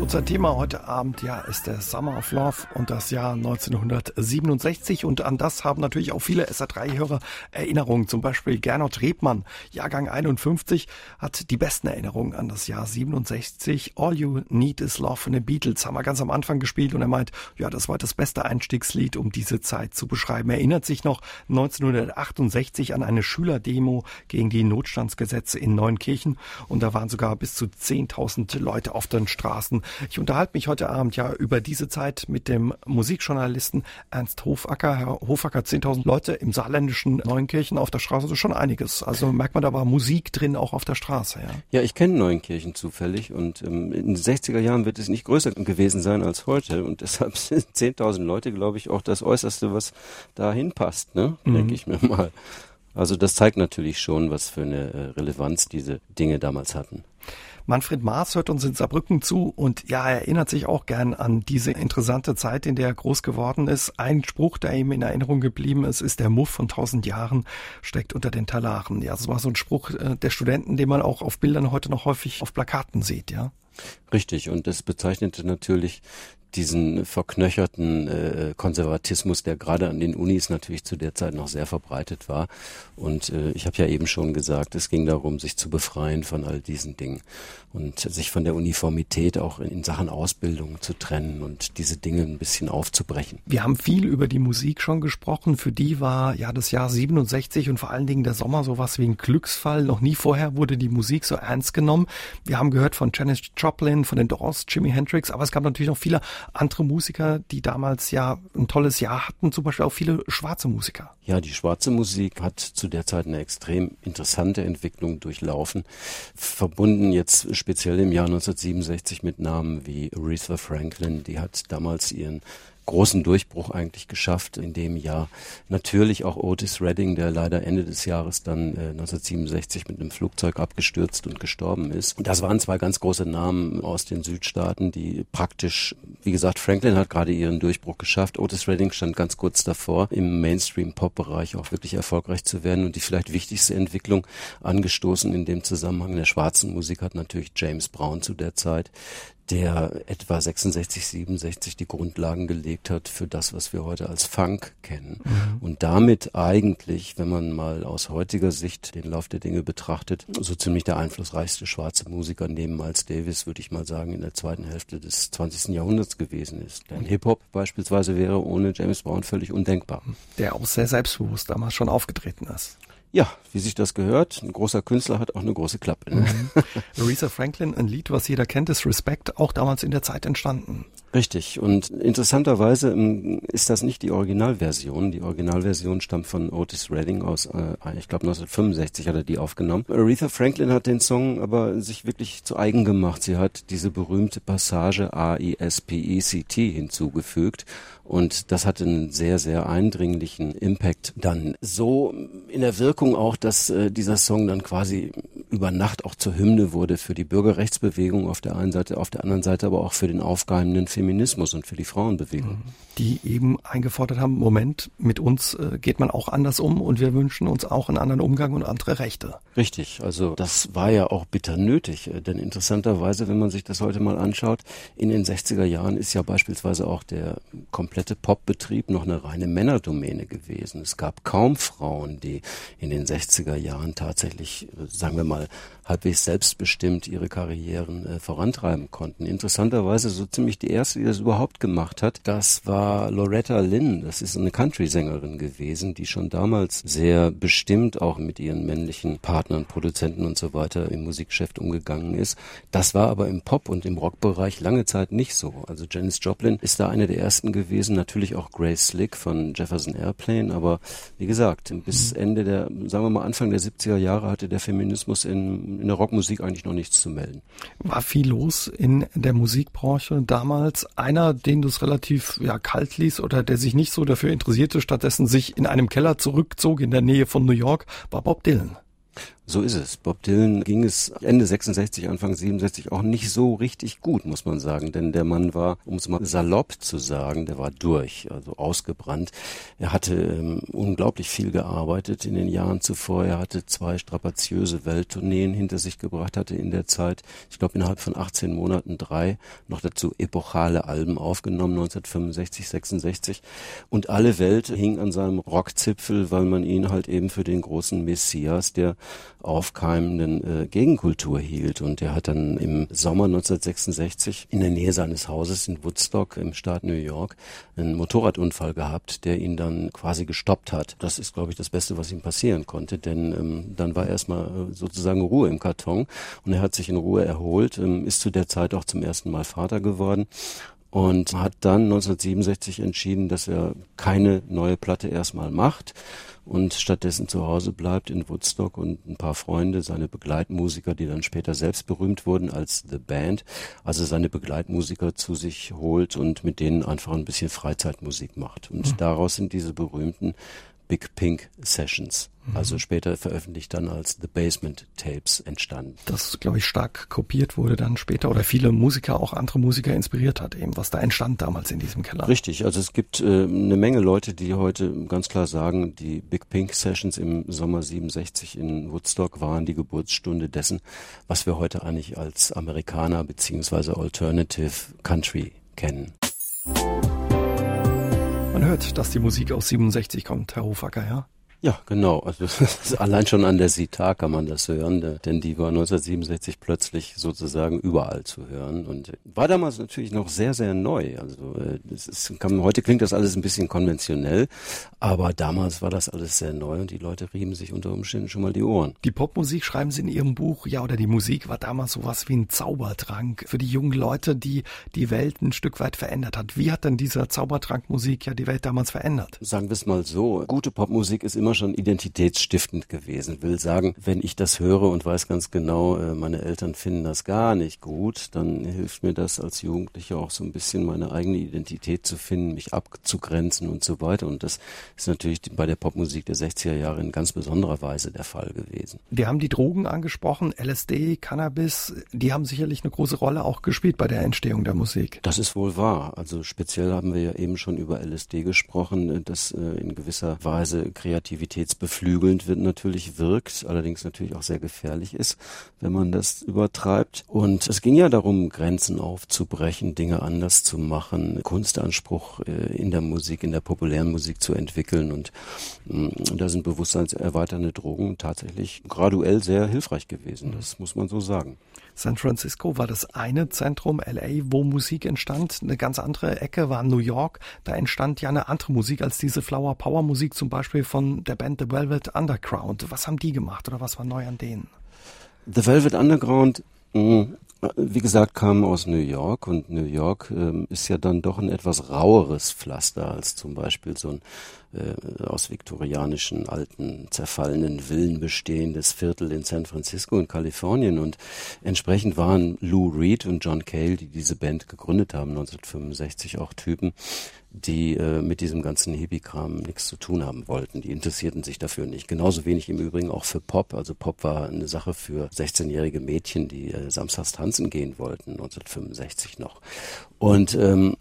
Unser Thema heute Abend ja ist der Summer of Love und das Jahr 1967 und an das haben natürlich auch viele SA3-Hörer Erinnerungen. Zum Beispiel Gernot Rebmann, Jahrgang 51, hat die besten Erinnerungen an das Jahr 67. All You Need Is Love von den Beatles haben wir ganz am Anfang gespielt und er meint, ja, das war das beste Einstiegslied, um diese Zeit zu beschreiben. Er erinnert sich noch 1968 an eine Schülerdemo gegen die Notstandsgesetze in Neunkirchen und da waren sogar bis zu 10.000 Leute auf den Straßen. Ich unterhalte mich heute Abend ja über diese Zeit mit dem Musikjournalisten Ernst Hofacker. Herr Hofacker, 10.000 Leute im saarländischen Neunkirchen auf der Straße, also schon einiges. Also merkt man, da war Musik drin, auch auf der Straße. Ja, ja ich kenne Neunkirchen zufällig und ähm, in den 60er Jahren wird es nicht größer gewesen sein als heute und [LAUGHS] deshalb sind 10.000 Leute, glaube ich, auch das Äußerste, was da hinpasst, ne? Mhm. denke ich mir mal. Also das zeigt natürlich schon, was für eine äh, Relevanz diese Dinge damals hatten. Manfred Maas hört uns in Saarbrücken zu und ja, er erinnert sich auch gern an diese interessante Zeit, in der er groß geworden ist. Ein Spruch, der ihm in Erinnerung geblieben ist, ist der Muff von tausend Jahren steckt unter den Talaren. Ja, das war so ein Spruch äh, der Studenten, den man auch auf Bildern heute noch häufig auf Plakaten sieht, ja. Richtig, und das bezeichnete natürlich diesen verknöcherten äh, Konservatismus, der gerade an den Unis natürlich zu der Zeit noch sehr verbreitet war. Und äh, ich habe ja eben schon gesagt, es ging darum, sich zu befreien von all diesen Dingen und sich von der Uniformität auch in, in Sachen Ausbildung zu trennen und diese Dinge ein bisschen aufzubrechen. Wir haben viel über die Musik schon gesprochen. Für die war ja das Jahr 67 und vor allen Dingen der Sommer sowas wie ein Glücksfall. Noch nie vorher wurde die Musik so ernst genommen. Wir haben gehört von Janis Joplin, von den Doors, Jimi Hendrix, aber es gab natürlich noch viele andere Musiker, die damals ja ein tolles Jahr hatten, zum Beispiel auch viele schwarze Musiker. Ja, die schwarze Musik hat zu der Zeit eine extrem interessante Entwicklung durchlaufen, verbunden jetzt speziell im Jahr 1967 mit Namen wie Aretha Franklin, die hat damals ihren großen Durchbruch eigentlich geschafft in dem Jahr. Natürlich auch Otis Redding, der leider Ende des Jahres dann äh, 1967 mit einem Flugzeug abgestürzt und gestorben ist. Das waren zwei ganz große Namen aus den Südstaaten, die praktisch, wie gesagt, Franklin hat gerade ihren Durchbruch geschafft. Otis Redding stand ganz kurz davor, im Mainstream-Pop-Bereich auch wirklich erfolgreich zu werden und die vielleicht wichtigste Entwicklung angestoßen in dem Zusammenhang der schwarzen Musik hat natürlich James Brown zu der Zeit, der etwa 66, 67 die Grundlagen gelegt hat für das, was wir heute als Funk kennen. Mhm. Und damit eigentlich, wenn man mal aus heutiger Sicht den Lauf der Dinge betrachtet, so ziemlich der einflussreichste schwarze Musiker neben Miles Davis, würde ich mal sagen, in der zweiten Hälfte des 20. Jahrhunderts gewesen ist. Denn Hip-Hop beispielsweise wäre ohne James Brown völlig undenkbar. Der auch sehr selbstbewusst damals schon aufgetreten ist. Ja, wie sich das gehört. Ein großer Künstler hat auch eine große Klappe. Ne? Mhm. Aretha Franklin, ein Lied, was jeder kennt, ist Respect, auch damals in der Zeit entstanden. Richtig. Und interessanterweise ähm, ist das nicht die Originalversion. Die Originalversion stammt von Otis Redding aus, äh, ich glaube 1965 hat er die aufgenommen. Aretha Franklin hat den Song aber sich wirklich zu eigen gemacht. Sie hat diese berühmte Passage A-I-S-P-E-C-T hinzugefügt. Und das hat einen sehr, sehr eindringlichen Impact dann so in der Wirkung auch, dass äh, dieser Song dann quasi über Nacht auch zur Hymne wurde für die Bürgerrechtsbewegung auf der einen Seite, auf der anderen Seite aber auch für den aufgeheimenden Feminismus und für die Frauenbewegung. Die eben eingefordert haben, Moment, mit uns äh, geht man auch anders um und wir wünschen uns auch einen anderen Umgang und andere Rechte. Richtig, also das war ja auch bitter nötig, äh, denn interessanterweise, wenn man sich das heute mal anschaut, in den 60er Jahren ist ja beispielsweise auch der komplette Popbetrieb noch eine reine Männerdomäne gewesen. Es gab kaum Frauen, die in den 60er Jahren tatsächlich, äh, sagen wir mal, halbwegs selbstbestimmt ihre Karrieren vorantreiben konnten. Interessanterweise so ziemlich die erste, die das überhaupt gemacht hat, das war Loretta Lynn. Das ist eine Country-Sängerin gewesen, die schon damals sehr bestimmt auch mit ihren männlichen Partnern, Produzenten und so weiter im Musikgeschäft umgegangen ist. Das war aber im Pop- und im Rockbereich lange Zeit nicht so. Also Janis Joplin ist da eine der ersten gewesen, natürlich auch Grace Slick von Jefferson Airplane, aber wie gesagt, bis Ende der, sagen wir mal Anfang der 70er Jahre hatte der Feminismus in in der Rockmusik eigentlich noch nichts zu melden. War viel los in der Musikbranche damals. Einer, den du es relativ ja, kalt ließ oder der sich nicht so dafür interessierte, stattdessen sich in einem Keller zurückzog in der Nähe von New York, war Bob Dylan. So ist es. Bob Dylan ging es Ende 66, Anfang 67 auch nicht so richtig gut, muss man sagen. Denn der Mann war, um es mal salopp zu sagen, der war durch, also ausgebrannt. Er hatte ähm, unglaublich viel gearbeitet in den Jahren zuvor. Er hatte zwei strapaziöse Welttourneen hinter sich gebracht, hatte in der Zeit, ich glaube innerhalb von 18 Monaten drei, noch dazu epochale Alben aufgenommen, 1965, 66. Und alle Welt hing an seinem Rockzipfel, weil man ihn halt eben für den großen Messias der aufkeimenden äh, Gegenkultur hielt. Und er hat dann im Sommer 1966 in der Nähe seines Hauses in Woodstock im Staat New York einen Motorradunfall gehabt, der ihn dann quasi gestoppt hat. Das ist, glaube ich, das Beste, was ihm passieren konnte, denn ähm, dann war erstmal äh, sozusagen Ruhe im Karton und er hat sich in Ruhe erholt, ähm, ist zu der Zeit auch zum ersten Mal Vater geworden und hat dann 1967 entschieden, dass er keine neue Platte erstmal macht und stattdessen zu Hause bleibt in Woodstock und ein paar Freunde, seine Begleitmusiker, die dann später selbst berühmt wurden als The Band, also seine Begleitmusiker zu sich holt und mit denen einfach ein bisschen Freizeitmusik macht. Und mhm. daraus sind diese berühmten Big Pink Sessions. Mhm. Also später veröffentlicht dann als The Basement Tapes entstanden. Das, glaube ich, stark kopiert wurde dann später oder viele Musiker, auch andere Musiker inspiriert hat, eben was da entstand damals in diesem Keller. Richtig, also es gibt äh, eine Menge Leute, die heute ganz klar sagen, die Big Pink Sessions im Sommer 67 in Woodstock waren die Geburtsstunde dessen, was wir heute eigentlich als Amerikaner beziehungsweise Alternative Country kennen. Man hört, dass die Musik aus 67 kommt, Herr Hofacker, ja? Ja, genau. Also [LAUGHS] allein schon an der Sitar kann man das hören, denn die war 1967 plötzlich sozusagen überall zu hören und war damals natürlich noch sehr, sehr neu. Also das ist, kann, heute klingt das alles ein bisschen konventionell, aber damals war das alles sehr neu und die Leute rieben sich unter Umständen schon mal die Ohren. Die Popmusik schreiben Sie in Ihrem Buch, ja, oder die Musik war damals sowas wie ein Zaubertrank für die jungen Leute, die die Welt ein Stück weit verändert hat. Wie hat denn dieser Zaubertrank Musik ja die Welt damals verändert? Sagen wir es mal so, gute Popmusik ist immer schon identitätsstiftend gewesen. Will sagen, wenn ich das höre und weiß ganz genau, äh, meine Eltern finden das gar nicht gut, dann hilft mir das als Jugendlicher auch so ein bisschen meine eigene Identität zu finden, mich abzugrenzen und so weiter. Und das ist natürlich bei der Popmusik der 60er Jahre in ganz besonderer Weise der Fall gewesen. Wir haben die Drogen angesprochen, LSD, Cannabis, die haben sicherlich eine große Rolle auch gespielt bei der Entstehung der Musik. Das ist wohl wahr. Also speziell haben wir ja eben schon über LSD gesprochen, das äh, in gewisser Weise kreativitätsbeflügelnd wird natürlich wirkt, allerdings natürlich auch sehr gefährlich ist, wenn man das übertreibt. Und es ging ja darum, Grenzen aufzubrechen, Dinge anders zu machen, Kunstanspruch äh, in der Musik, in der populären Musik zu entwickeln. Und mm, da sind bewusstseinserweiternde Drogen tatsächlich graduell sehr hilfreich gewesen. Das muss man so sagen. San Francisco war das eine Zentrum, LA, wo Musik entstand. Eine ganz andere Ecke war New York. Da entstand ja eine andere Musik als diese Flower Power Musik zum Beispiel von der Band The Velvet Underground. Was haben die gemacht oder was war neu an denen? The Velvet Underground mh, wie gesagt, kam aus New York und New York ähm, ist ja dann doch ein etwas raueres Pflaster als zum Beispiel so ein äh, aus viktorianischen alten zerfallenen Villen bestehendes Viertel in San Francisco in Kalifornien und entsprechend waren Lou Reed und John Cale, die diese Band gegründet haben 1965, auch Typen, die äh, mit diesem ganzen Hippie-Kram nichts zu tun haben wollten. Die interessierten sich dafür nicht. Genauso wenig im Übrigen auch für Pop. Also Pop war eine Sache für 16-jährige Mädchen, die äh, samstags tanzen gehen wollten, 1965 noch. Und ähm,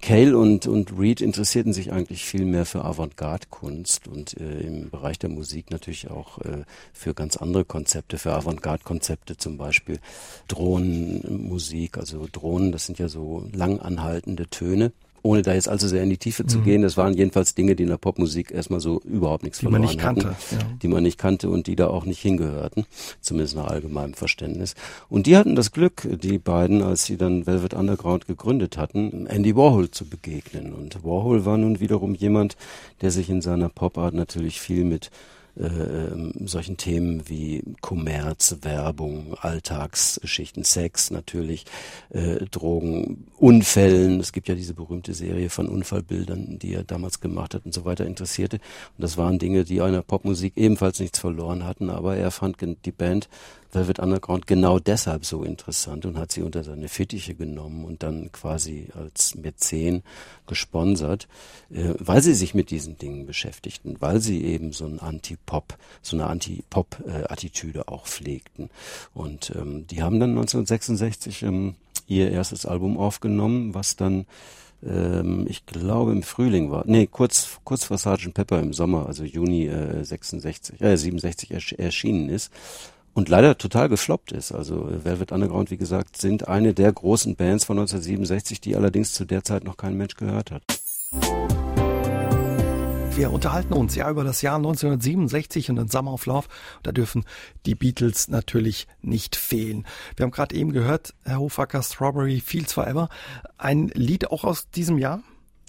Cale und, und Reed interessierten sich eigentlich viel mehr für Avantgarde-Kunst und äh, im Bereich der Musik natürlich auch äh, für ganz andere Konzepte, für Avantgarde-Konzepte zum Beispiel Drohnenmusik, also Drohnen, das sind ja so lang anhaltende Töne ohne da jetzt allzu sehr in die Tiefe zu mhm. gehen, das waren jedenfalls Dinge, die in der Popmusik erstmal so überhaupt nichts die verloren man nicht hatten, kannte, ja. die man nicht kannte und die da auch nicht hingehörten, zumindest nach allgemeinem Verständnis. Und die hatten das Glück, die beiden, als sie dann Velvet Underground gegründet hatten, Andy Warhol zu begegnen. Und Warhol war nun wiederum jemand, der sich in seiner Popart natürlich viel mit äh, solchen Themen wie Kommerz, Werbung, Alltagsschichten, Sex natürlich, äh, Drogen, Unfällen. Es gibt ja diese berühmte Serie von Unfallbildern, die er damals gemacht hat und so weiter interessierte. Und das waren Dinge, die einer Popmusik ebenfalls nichts verloren hatten, aber er fand die Band Velvet Underground genau deshalb so interessant und hat sie unter seine Fittiche genommen und dann quasi als Mäzen gesponsert, äh, weil sie sich mit diesen Dingen beschäftigten, weil sie eben so ein Anti-Pop, so eine Anti-Pop-Attitüde auch pflegten. Und ähm, die haben dann 1966 ähm, ihr erstes Album aufgenommen, was dann ähm, ich glaube im Frühling war, nee, kurz, kurz vor Sgt. Pepper im Sommer, also Juni äh, 66, äh, 67 ersch erschienen ist und leider total gefloppt ist. Also Velvet Underground, wie gesagt, sind eine der großen Bands von 1967, die allerdings zu der Zeit noch kein Mensch gehört hat. Wir unterhalten uns ja über das Jahr 1967 und den Summer of Love. Da dürfen die Beatles natürlich nicht fehlen. Wir haben gerade eben gehört, Herr Hofacker, Strawberry Fields Forever. Ein Lied auch aus diesem Jahr?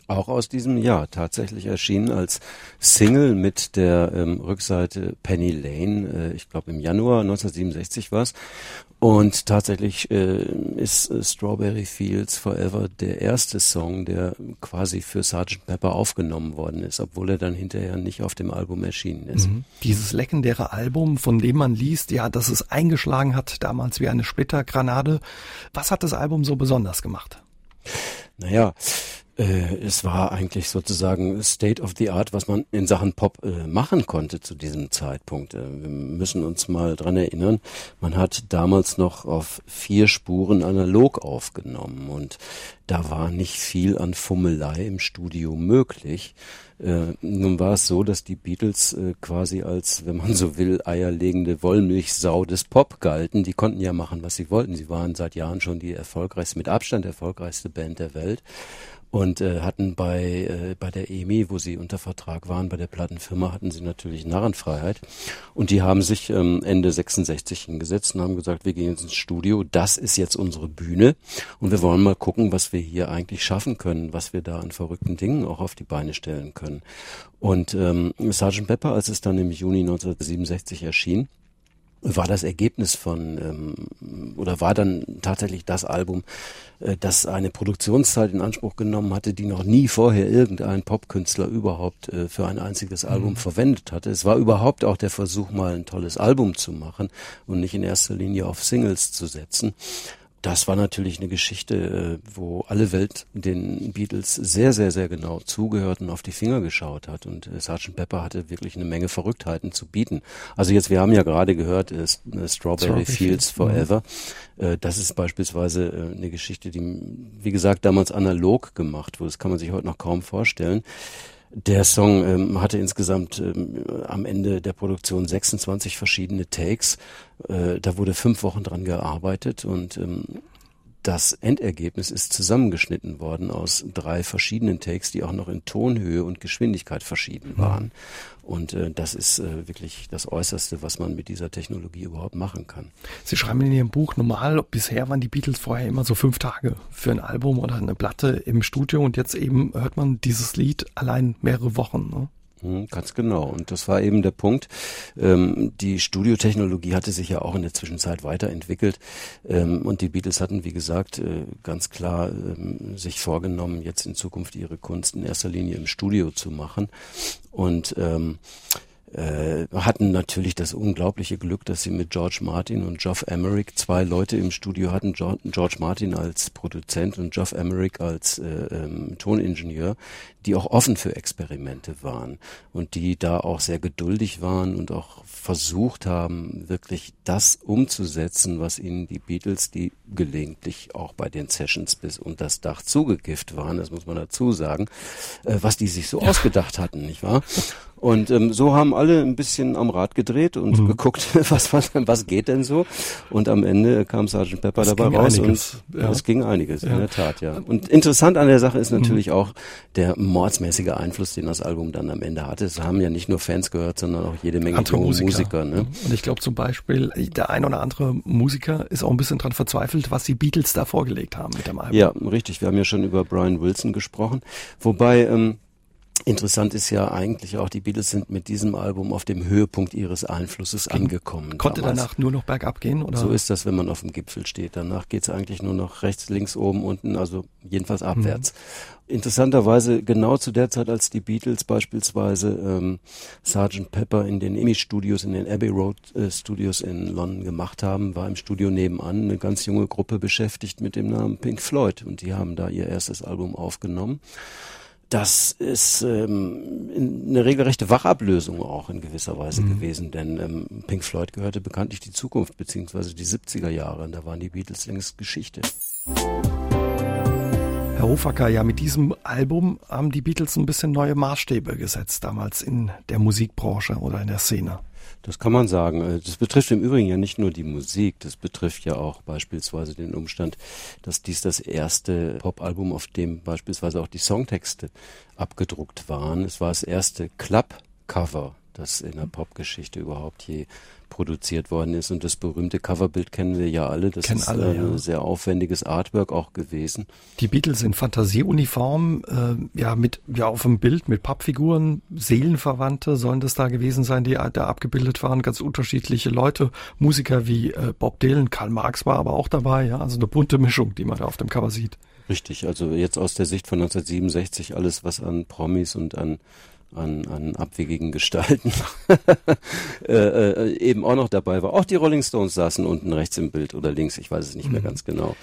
Auch aus diesem Jahr tatsächlich erschienen als Single mit der ähm, Rückseite Penny Lane, äh, ich glaube im Januar 1967 war es. Und tatsächlich äh, ist äh, Strawberry Fields Forever der erste Song, der quasi für Sgt. Pepper aufgenommen worden ist, obwohl er dann hinterher nicht auf dem Album erschienen ist. Mhm. Dieses legendäre Album, von dem man liest, ja, dass es eingeschlagen hat, damals wie eine Splittergranate. Was hat das Album so besonders gemacht? Naja, äh, es war eigentlich sozusagen State of the Art, was man in Sachen Pop äh, machen konnte zu diesem Zeitpunkt. Äh, wir müssen uns mal dran erinnern, man hat damals noch auf vier Spuren analog aufgenommen und da war nicht viel an Fummelei im Studio möglich. Äh, nun war es so, dass die Beatles äh, quasi als, wenn man so will, eierlegende Wollmilchsau des Pop galten. Die konnten ja machen, was sie wollten. Sie waren seit Jahren schon die erfolgreichste, mit Abstand erfolgreichste Band der Welt und äh, hatten bei äh, bei der EMI, wo sie unter Vertrag waren, bei der Plattenfirma, hatten sie natürlich Narrenfreiheit und die haben sich ähm, Ende 66 hingesetzt und haben gesagt, wir gehen jetzt ins Studio, das ist jetzt unsere Bühne und wir wollen mal gucken, was wir hier eigentlich schaffen können, was wir da an verrückten Dingen auch auf die Beine stellen können. Und ähm, Sgt. Pepper, als es dann im Juni 1967 erschien, war das Ergebnis von ähm, oder war dann tatsächlich das Album, äh, das eine Produktionszeit in Anspruch genommen hatte, die noch nie vorher irgendein Popkünstler überhaupt äh, für ein einziges Album mhm. verwendet hatte. Es war überhaupt auch der Versuch, mal ein tolles Album zu machen und nicht in erster Linie auf Singles zu setzen das war natürlich eine Geschichte, äh, wo alle Welt den Beatles sehr, sehr, sehr genau zugehört und auf die Finger geschaut hat. Und äh, Sgt. Pepper hatte wirklich eine Menge Verrücktheiten zu bieten. Also jetzt, wir haben ja gerade gehört, äh, Strawberry, Fields Forever. Mhm. Das ist beispielsweise eine Geschichte, die, wie gesagt, damals analog gemacht wurde. Das kann man sich heute noch kaum vorstellen. Der Song ähm, hatte insgesamt ähm, am Ende der Produktion 26 verschiedene Takes. Äh, da wurde fünf Wochen dran gearbeitet und ähm, das Endergebnis ist zusammengeschnitten worden aus drei verschiedenen Takes, die auch noch in Tonhöhe und Geschwindigkeit verschieden mhm. waren. Und äh, das ist äh, wirklich das Äußerste, was man mit dieser Technologie überhaupt machen kann. Sie schreiben in Ihrem Buch, normal, bisher waren die Beatles vorher immer so fünf Tage für ein Album oder eine Platte im Studio und jetzt eben hört man dieses Lied allein mehrere Wochen. Ne? Hm, ganz genau. Und das war eben der Punkt. Ähm, die Studiotechnologie hatte sich ja auch in der Zwischenzeit weiterentwickelt. Ähm, und die Beatles hatten, wie gesagt, äh, ganz klar ähm, sich vorgenommen, jetzt in Zukunft ihre Kunst in erster Linie im Studio zu machen. Und ähm, äh, hatten natürlich das unglaubliche Glück, dass sie mit George Martin und Geoff Emerick zwei Leute im Studio hatten. George Martin als Produzent und Geoff Emerick als äh, ähm, Toningenieur, die auch offen für Experimente waren und die da auch sehr geduldig waren und auch versucht haben, wirklich das umzusetzen, was ihnen die Beatles, die gelegentlich auch bei den Sessions bis unter das Dach zugegifft waren, das muss man dazu sagen, äh, was die sich so ausgedacht hatten, nicht wahr? Und ähm, so haben alle ein bisschen am Rad gedreht und mhm. geguckt, [LAUGHS] was, was, was geht denn so. Und am Ende kam Sgt. Pepper es dabei raus einiges, und ja. es ging einiges, ja. in der Tat, ja. Und interessant an der Sache ist natürlich mhm. auch der mordsmäßige Einfluss, den das Album dann am Ende hatte. Es haben ja nicht nur Fans gehört, sondern auch jede Menge Andere Musiker. Musiker ne? Und ich glaube zum Beispiel, der ein oder andere Musiker ist auch ein bisschen dran verzweifelt, was die Beatles da vorgelegt haben mit dem Album. Ja, richtig. Wir haben ja schon über Brian Wilson gesprochen. Wobei, ähm, Interessant ist ja eigentlich auch, die Beatles sind mit diesem Album auf dem Höhepunkt ihres Einflusses Ging, angekommen. Konnte damals. danach nur noch bergab gehen? Oder? So ist das, wenn man auf dem Gipfel steht. Danach geht's eigentlich nur noch rechts, links, oben, unten, also jedenfalls mhm. abwärts. Mhm. Interessanterweise genau zu der Zeit, als die Beatles beispielsweise ähm, Sgt. Pepper in den EMI Studios, in den Abbey Road äh, Studios in London gemacht haben, war im Studio nebenan eine ganz junge Gruppe beschäftigt mit dem Namen Pink Floyd und die haben da ihr erstes Album aufgenommen das ist ähm, eine regelrechte Wachablösung auch in gewisser Weise mhm. gewesen, denn ähm, Pink Floyd gehörte bekanntlich die Zukunft beziehungsweise die 70er Jahre und da waren die Beatles längst Geschichte. Herr Hofacker, ja, mit diesem Album haben die Beatles ein bisschen neue Maßstäbe gesetzt damals in der Musikbranche oder in der Szene. Das kann man sagen. Äh, das betrifft im Übrigen ja nicht nur die Musik, das betrifft ja auch beispielsweise den Umstand, dass dies das erste Popalbum, auf dem beispielsweise auch die Songtexte abgedruckt waren. Es war das erste Club-Cover, das in der Popgeschichte überhaupt je produziert worden ist. Und das berühmte Coverbild kennen wir ja alle. Das kennen ist alle, ein ja. sehr aufwendiges Artwork auch gewesen. Die Beatles in Fantasieuniform, äh, ja, mit, ja, auf dem Bild mit Pappfiguren, Seelenverwandte sollen das da gewesen sein, die da abgebildet waren, ganz unterschiedliche Leute, Musiker wie äh, Bob Dylan, Karl Marx war aber auch dabei, ja, also eine bunte Mischung, die man da auf dem Cover sieht. Richtig, also jetzt aus der Sicht von 1967 alles, was an Promis und an an, an abwegigen Gestalten [LAUGHS] äh, äh, eben auch noch dabei war. Auch die Rolling Stones saßen unten rechts im Bild oder links, ich weiß es nicht mehr mhm. ganz genau.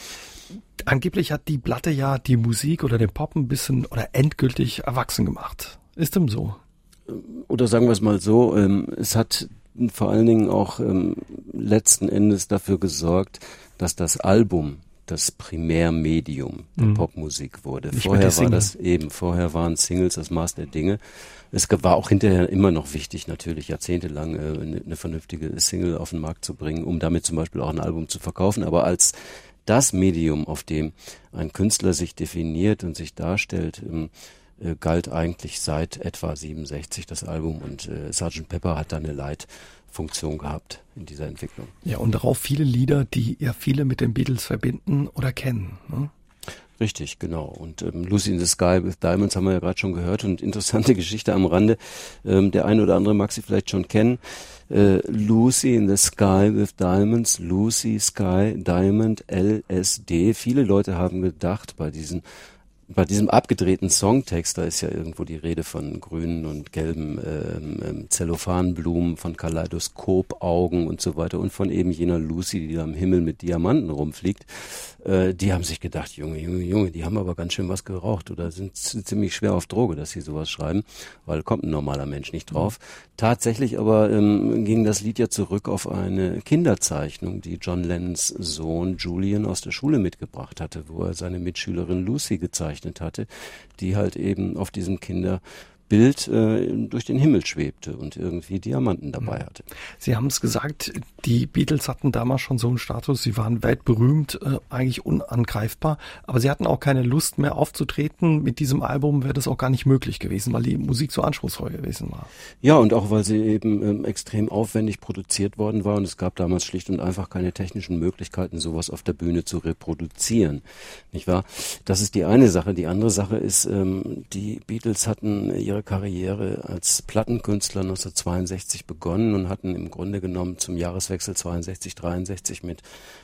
Angeblich hat die Platte ja die Musik oder den Pop ein bisschen oder endgültig erwachsen gemacht. Ist dem so? Oder sagen wir es mal so, ähm, es hat vor allen Dingen auch ähm, letzten Endes dafür gesorgt, dass das Album das Primärmedium der mhm. Popmusik wurde. Nicht vorher war das eben, vorher waren Singles das Maß der Dinge. Es war auch hinterher immer noch wichtig, natürlich jahrzehntelang äh, eine, vernünftige Single auf den Markt zu bringen, um damit zum Beispiel auch ein Album zu verkaufen. Aber als das Medium, auf dem ein Künstler sich definiert und sich darstellt, ähm, äh, galt eigentlich seit etwa 67 das Album und äh, Sgt. Pepper hat da eine Leitfunktion gehabt in dieser Entwicklung. Ja, und darauf viele Lieder, die ja viele mit den Beatles verbinden oder kennen. Ne? Richtig, genau. Und ähm, Lucy in the Sky with Diamonds haben wir ja gerade schon gehört und interessante [LAUGHS] Geschichte am Rande. Ähm, der eine oder andere mag sie vielleicht schon kennen. Äh, Lucy in the Sky with Diamonds, Lucy Sky Diamond LSD. Viele Leute haben gedacht bei diesen bei diesem abgedrehten Songtext, da ist ja irgendwo die Rede von grünen und gelben ähm, ähm, Zellophanblumen, von Kaleidoskopaugen und so weiter und von eben jener Lucy, die da am Himmel mit Diamanten rumfliegt. Äh, die haben sich gedacht, Junge, Junge, Junge, die haben aber ganz schön was geraucht oder sind ziemlich schwer auf Droge, dass sie sowas schreiben, weil kommt ein normaler Mensch nicht drauf. Mhm. Tatsächlich aber ähm, ging das Lied ja zurück auf eine Kinderzeichnung, die John Lennons Sohn Julian aus der Schule mitgebracht hatte, wo er seine Mitschülerin Lucy gezeichnet gezeichnet hatte, die halt eben auf diesem Kinder Bild äh, durch den Himmel schwebte und irgendwie Diamanten dabei mhm. hatte. Sie haben es gesagt, die Beatles hatten damals schon so einen Status, sie waren weltberühmt, äh, eigentlich unangreifbar, aber sie hatten auch keine Lust mehr aufzutreten. Mit diesem Album wäre das auch gar nicht möglich gewesen, weil die Musik so anspruchsvoll gewesen war. Ja, und auch weil sie eben ähm, extrem aufwendig produziert worden war und es gab damals schlicht und einfach keine technischen Möglichkeiten, sowas auf der Bühne zu reproduzieren. Nicht wahr? Das ist die eine Sache. Die andere Sache ist, ähm, die Beatles hatten ihre ihre Karriere als Plattenkünstler 1962 begonnen und hatten im Grunde genommen zum Jahreswechsel 62, 63 mit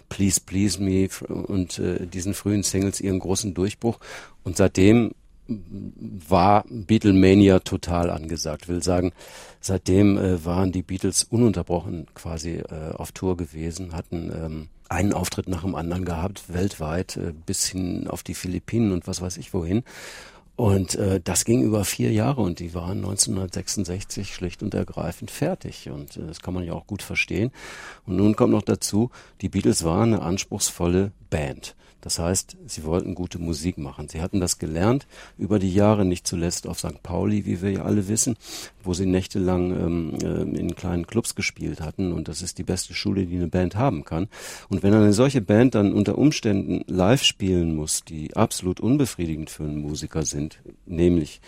Please Please Me und äh, diesen frühen Singles ihren großen Durchbruch. Und seitdem war Beatlemania total angesagt. Will sagen, seitdem äh, waren die Beatles ununterbrochen quasi äh, auf Tour gewesen, hatten ähm, einen Auftritt nach dem anderen gehabt, weltweit, äh, bis hin auf die Philippinen und was weiß ich wohin. Und äh, das ging über vier Jahre und die waren 1966 schlicht und ergreifend fertig. Und äh, das kann man ja auch gut verstehen. Und nun kommt noch dazu, die Beatles waren eine anspruchsvolle Band. Das heißt, sie wollten gute Musik machen. Sie hatten das gelernt über die Jahre, nicht zuletzt auf St. Pauli, wie wir ja alle wissen, wo sie nächtelang ähm, äh, in kleinen Clubs gespielt hatten. Und das ist die beste Schule, die eine Band haben kann. Und wenn eine solche Band dann unter Umständen live spielen muss, die absolut unbefriedigend für einen Musiker sind, nämlich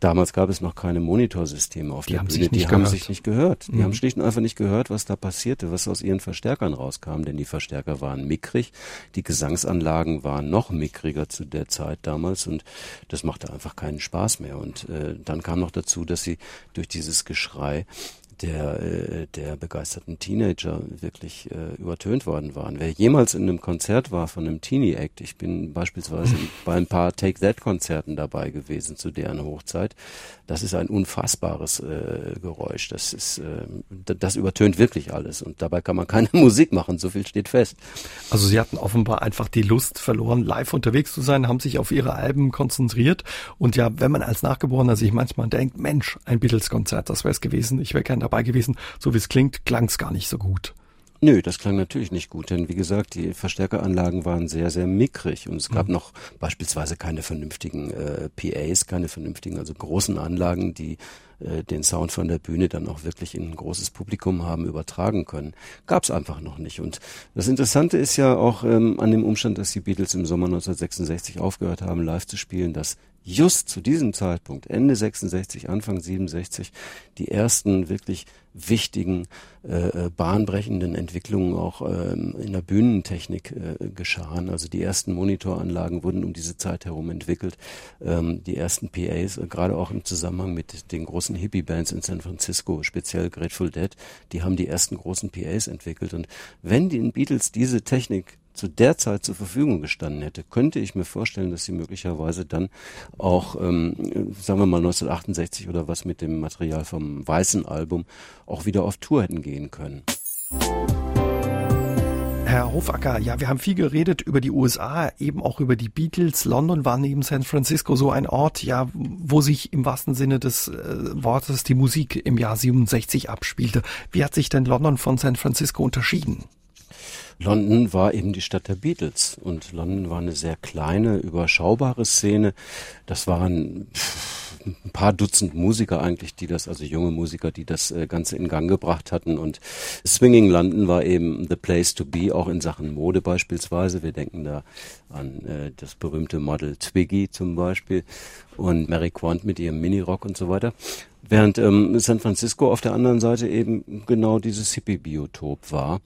Damals gab es noch keine Monitorsysteme auf die der Bühne. Die gehört. haben sich nicht gehört. Die mhm. haben schlicht und einfach nicht gehört, was da passierte, was aus ihren Verstärkern rauskam. Denn die Verstärker waren mickrig, die Gesangsanlagen waren noch mickriger zu der Zeit damals und das machte einfach keinen Spaß mehr. Und äh, dann kam noch dazu, dass sie durch dieses Geschrei der, äh, der begeisterten Teenager wirklich äh, übertönt worden waren. Wer jemals in einem Konzert war von einem Teenie-Act, ich bin beispielsweise [LAUGHS] bei ein paar Take That-Konzerten dabei gewesen zu deren Hochzeit, das ist ein unfassbares äh, Geräusch. Das ist, äh, das übertönt wirklich alles und dabei kann man keine [LAUGHS] Musik machen, so viel steht fest. Also sie hatten offenbar einfach die Lust verloren, live unterwegs zu sein, haben sich auf ihre Alben konzentriert und ja, wenn man als Nachgeborener sich manchmal denkt, Mensch, ein Beatles-Konzert, das wäre es gewesen, ich wäre gerne dabei gewesen. So wie es klingt, klang es gar nicht so gut. Nö, das klang natürlich nicht gut, denn wie gesagt, die Verstärkeranlagen waren sehr, sehr mickrig und es gab mhm. noch beispielsweise keine vernünftigen äh, PAs, keine vernünftigen, also großen Anlagen, die äh, den Sound von der Bühne dann auch wirklich in ein großes Publikum haben übertragen können. Gab es einfach noch nicht. Und das Interessante ist ja auch ähm, an dem Umstand, dass die Beatles im Sommer 1966 aufgehört haben, live zu spielen, dass just zu diesem Zeitpunkt, Ende 66, Anfang 67, die ersten wirklich wichtigen, äh, äh, bahnbrechenden Entwicklungen auch ähm, in der Bühnentechnik äh, geschahen. Also die ersten Monitoranlagen wurden um diese Zeit herum entwickelt. Ähm, die ersten PAs, äh, gerade auch im Zusammenhang mit den großen Hippie-Bands in San Francisco, speziell Grateful Dead, die haben die ersten großen PAs entwickelt. Und wenn den Beatles diese Technik zu der Zeit zur Verfügung gestanden hätte, könnte ich mir vorstellen, dass sie möglicherweise dann auch, ähm, sagen wir mal 1968 oder was mit dem Material vom weißen Album auch wieder auf Tour hätten gehen können. Herr Hofacker, ja, wir haben viel geredet über die USA, eben auch über die Beatles. London war neben San Francisco so ein Ort, ja, wo sich im wahrsten Sinne des äh, Wortes die Musik im Jahr 67 abspielte. Wie hat sich denn London von San Francisco unterschieden? London war eben die Stadt der Beatles und London war eine sehr kleine, überschaubare Szene. Das waren ein paar Dutzend Musiker eigentlich, die das, also junge Musiker, die das äh, Ganze in Gang gebracht hatten. Und Swinging London war eben the place to be, auch in Sachen Mode beispielsweise. Wir denken da an äh, das berühmte Model Twiggy zum Beispiel und Mary Quant mit ihrem Minirock und so weiter. Während ähm, San Francisco auf der anderen Seite eben genau dieses Hippie-Biotop war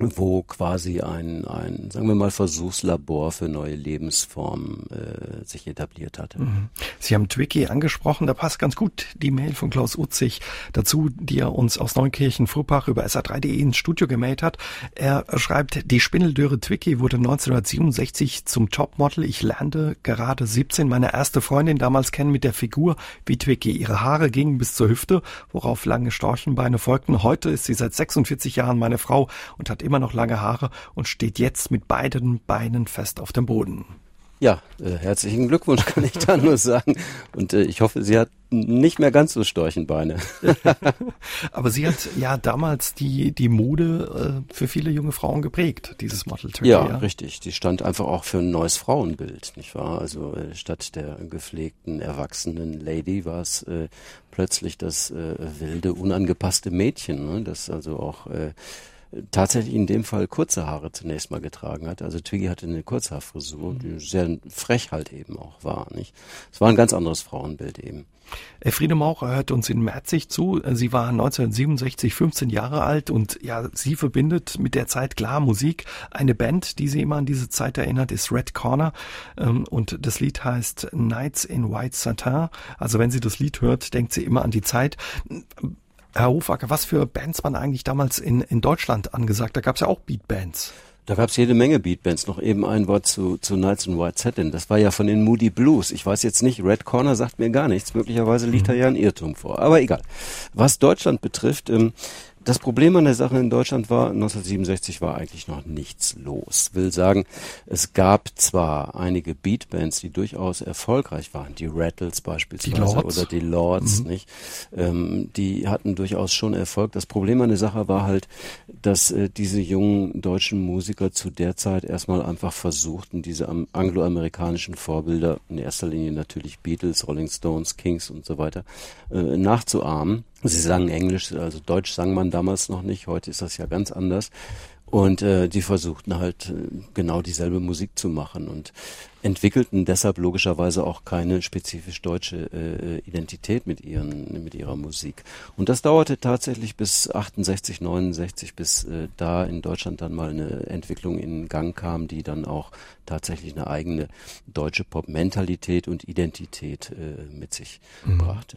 wo quasi ein, ein, sagen wir mal, Versuchslabor für neue Lebensformen äh, sich etabliert hatte. Mhm. Sie haben Twicky angesprochen, da passt ganz gut die Mail von Klaus Utzig dazu, die er uns aus Neukirchen-Furbach über sa3.de ins Studio gemailt hat. Er schreibt, die Spindeldöre Twicky wurde 1967 zum Topmodel. Ich lernte gerade 17 meine erste Freundin damals kennen mit der Figur wie Twicky. Ihre Haare gingen bis zur Hüfte, worauf lange Storchenbeine folgten. Heute ist sie seit 46 Jahren meine Frau und hat noch lange Haare und steht jetzt mit beiden Beinen fest auf dem Boden. Ja, äh, herzlichen Glückwunsch [LAUGHS] kann ich da nur sagen. Und äh, ich hoffe, sie hat nicht mehr ganz so Storchenbeine. [LAUGHS] Aber sie hat ja damals die, die Mode äh, für viele junge Frauen geprägt, dieses Model Turkey. Ja, ja, richtig. Die stand einfach auch für ein neues Frauenbild, nicht wahr? Also äh, statt der gepflegten, erwachsenen Lady war es äh, plötzlich das äh, wilde, unangepasste Mädchen, ne? das also auch äh, tatsächlich in dem Fall kurze Haare zunächst mal getragen hat. Also Twiggy hatte eine Kurzhaarfrisur, die sehr frech halt eben auch war. Nicht? Es war ein ganz anderes Frauenbild eben. Friede Maurer hört uns in Merzig zu. Sie war 1967 15 Jahre alt und ja, sie verbindet mit der Zeit klar Musik. Eine Band, die sie immer an diese Zeit erinnert, ist Red Corner ähm, und das Lied heißt Nights in White Satin. Also wenn sie das Lied hört, denkt sie immer an die Zeit. Herr Hofacker, was für Bands waren eigentlich damals in, in Deutschland angesagt? Da gab es ja auch Beatbands. Da gab es jede Menge Beatbands. Noch eben ein Wort zu, zu Nights in White Satin. Das war ja von den Moody Blues. Ich weiß jetzt nicht, Red Corner sagt mir gar nichts. Möglicherweise liegt mhm. da ja ein Irrtum vor. Aber egal. Was Deutschland betrifft, ähm, das Problem an der Sache in Deutschland war, 1967 war eigentlich noch nichts los. Will sagen, es gab zwar einige Beatbands, die durchaus erfolgreich waren, die Rattles beispielsweise die oder die Lords, mhm. nicht? Ähm, die hatten durchaus schon Erfolg. Das Problem an der Sache war halt, dass äh, diese jungen deutschen Musiker zu der Zeit erstmal einfach versuchten, diese angloamerikanischen Vorbilder, in erster Linie natürlich Beatles, Rolling Stones, Kings und so weiter, äh, nachzuahmen Sie sangen Englisch, also Deutsch sang man damals noch nicht, heute ist das ja ganz anders. Und äh, die versuchten halt äh, genau dieselbe Musik zu machen und entwickelten deshalb logischerweise auch keine spezifisch deutsche äh, Identität mit ihren mit ihrer Musik. Und das dauerte tatsächlich bis 68, 69, bis äh, da in Deutschland dann mal eine Entwicklung in Gang kam, die dann auch tatsächlich eine eigene deutsche Pop-Mentalität und Identität äh, mit sich mhm. brachte.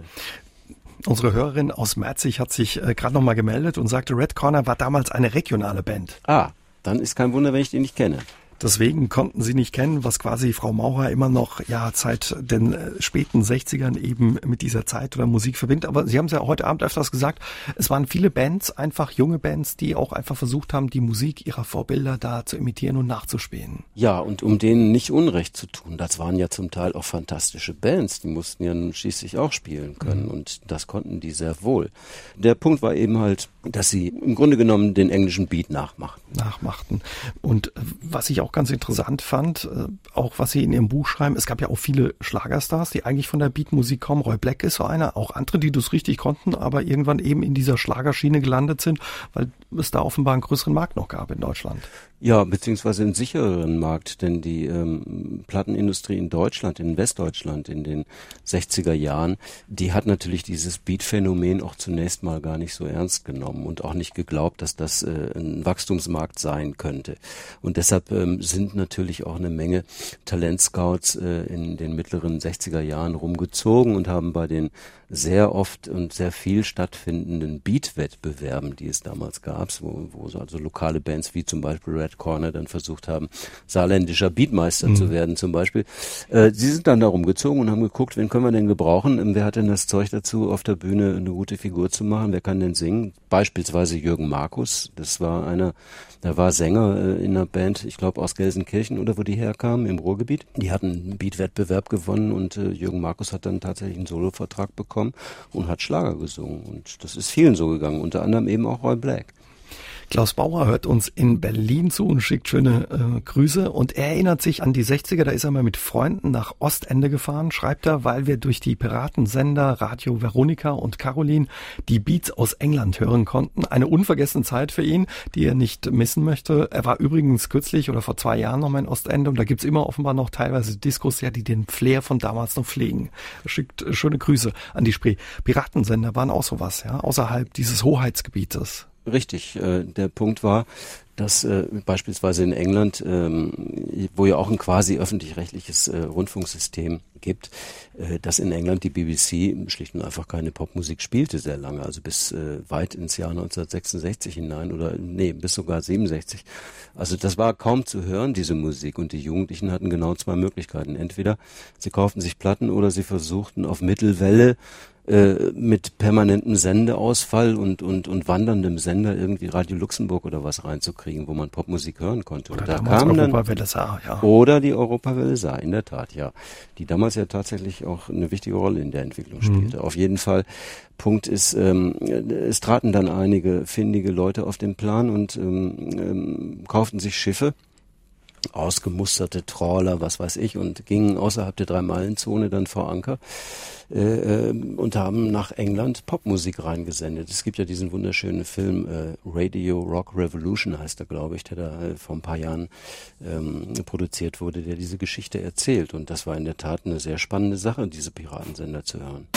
Unsere Hörerin aus Merzig hat sich äh, gerade nochmal gemeldet und sagte, Red Corner war damals eine regionale Band. Ah, dann ist kein Wunder, wenn ich die nicht kenne. Deswegen konnten sie nicht kennen, was quasi Frau Maurer immer noch ja seit den äh, späten 60ern eben mit dieser Zeit oder Musik verbindet. Aber Sie haben es ja heute Abend öfters gesagt, es waren viele Bands, einfach junge Bands, die auch einfach versucht haben, die Musik ihrer Vorbilder da zu imitieren und nachzuspielen. Ja, und um denen nicht Unrecht zu tun, das waren ja zum Teil auch fantastische Bands, die mussten ja nun schließlich auch spielen können mhm. und das konnten die sehr wohl. Der Punkt war eben halt, dass sie im Grunde genommen den englischen Beat nachmachten. Nachmachten. Und äh, was ich auch ganz interessant fand, äh, auch was Sie in Ihrem Buch schreiben, es gab ja auch viele Schlagerstars, die eigentlich von der Beatmusik kommen. Roy Black ist so einer, auch andere, die das richtig konnten, aber irgendwann eben in dieser Schlagerschiene gelandet sind, weil es da offenbar einen größeren Markt noch gab in Deutschland. Ja, beziehungsweise einen sichereren Markt, denn die ähm, Plattenindustrie in Deutschland, in Westdeutschland in den 60er Jahren, die hat natürlich dieses Beat-Phänomen auch zunächst mal gar nicht so ernst genommen und auch nicht geglaubt, dass das äh, ein Wachstumsmarkt sein könnte. Und deshalb ähm, sind natürlich auch eine Menge Talentscouts äh, in den mittleren 60er Jahren rumgezogen und haben bei den sehr oft und sehr viel stattfindenden Beat-Wettbewerben, die es damals gab, wo, wo so also lokale Bands wie zum Beispiel Red Corner dann versucht haben, saarländischer Beatmeister mhm. zu werden zum Beispiel. Äh, sie sind dann da rumgezogen und haben geguckt, wen können wir denn gebrauchen? Ähm, wer hat denn das Zeug dazu, auf der Bühne eine gute Figur zu machen? Wer kann denn singen? Beispielsweise Jürgen Markus. Das war einer, der war Sänger äh, in einer Band, ich glaube aus Gelsenkirchen oder wo die herkamen, im Ruhrgebiet. Die hatten einen Beat-Wettbewerb gewonnen und äh, Jürgen Markus hat dann tatsächlich einen Solovertrag bekommen und hat Schlager gesungen. Und das ist vielen so gegangen, unter anderem eben auch Roy Black. Klaus Bauer hört uns in Berlin zu und schickt schöne äh, Grüße und er erinnert sich an die 60er, da ist er mal mit Freunden nach Ostende gefahren, schreibt er, weil wir durch die Piratensender Radio Veronika und Caroline die Beats aus England hören konnten. Eine unvergessene Zeit für ihn, die er nicht missen möchte. Er war übrigens kürzlich oder vor zwei Jahren noch mal in Ostende und da gibt's immer offenbar noch teilweise Diskos, ja, die den Flair von damals noch pflegen. Er schickt äh, schöne Grüße an die Spree. Piratensender waren auch sowas, ja, außerhalb dieses Hoheitsgebietes. Richtig. Äh, der Punkt war, dass äh, beispielsweise in England, ähm, wo ja auch ein quasi öffentlich-rechtliches äh, Rundfunksystem gibt, äh, dass in England die BBC schlicht und einfach keine Popmusik spielte sehr lange, also bis äh, weit ins Jahr 1966 hinein oder nee, bis sogar 67. Also das war kaum zu hören, diese Musik und die Jugendlichen hatten genau zwei Möglichkeiten. Entweder sie kauften sich Platten oder sie versuchten auf Mittelwelle äh, mit permanentem Sendeausfall und, und, und wanderndem Sender irgendwie Radio Luxemburg oder was reinzukriegen, wo man Popmusik hören konnte. Oder und da kam Europawelle Saar, ja. Oder die Europawelle Saar, in der Tat, ja. Die damals ja tatsächlich auch eine wichtige Rolle in der Entwicklung mhm. spielte. Mhm. Auf jeden Fall. Punkt ist, ähm, es traten dann einige findige Leute auf den Plan und ähm, ähm, kauften sich Schiffe ausgemusterte Trawler, was weiß ich, und gingen außerhalb der Drei-Meilen-Zone dann vor Anker äh, äh, und haben nach England Popmusik reingesendet. Es gibt ja diesen wunderschönen Film äh, Radio Rock Revolution heißt er, glaube ich, der da äh, vor ein paar Jahren ähm, produziert wurde, der diese Geschichte erzählt. Und das war in der Tat eine sehr spannende Sache, diese Piratensender zu hören.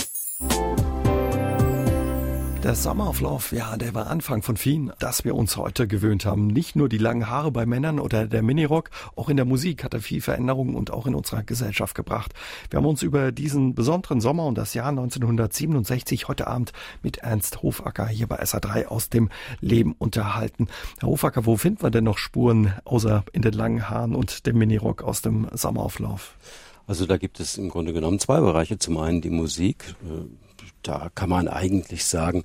Der Love, ja, der war Anfang von vielen, dass wir uns heute gewöhnt haben. Nicht nur die langen Haare bei Männern oder der Minirock, auch in der Musik hat er viel Veränderungen und auch in unserer Gesellschaft gebracht. Wir haben uns über diesen besonderen Sommer und das Jahr 1967 heute Abend mit Ernst Hofacker hier bei SA3 aus dem Leben unterhalten. Herr Hofacker, wo finden wir denn noch Spuren außer in den langen Haaren und dem Minirock aus dem Love? Also da gibt es im Grunde genommen zwei Bereiche. Zum einen die Musik, äh, da kann man eigentlich sagen,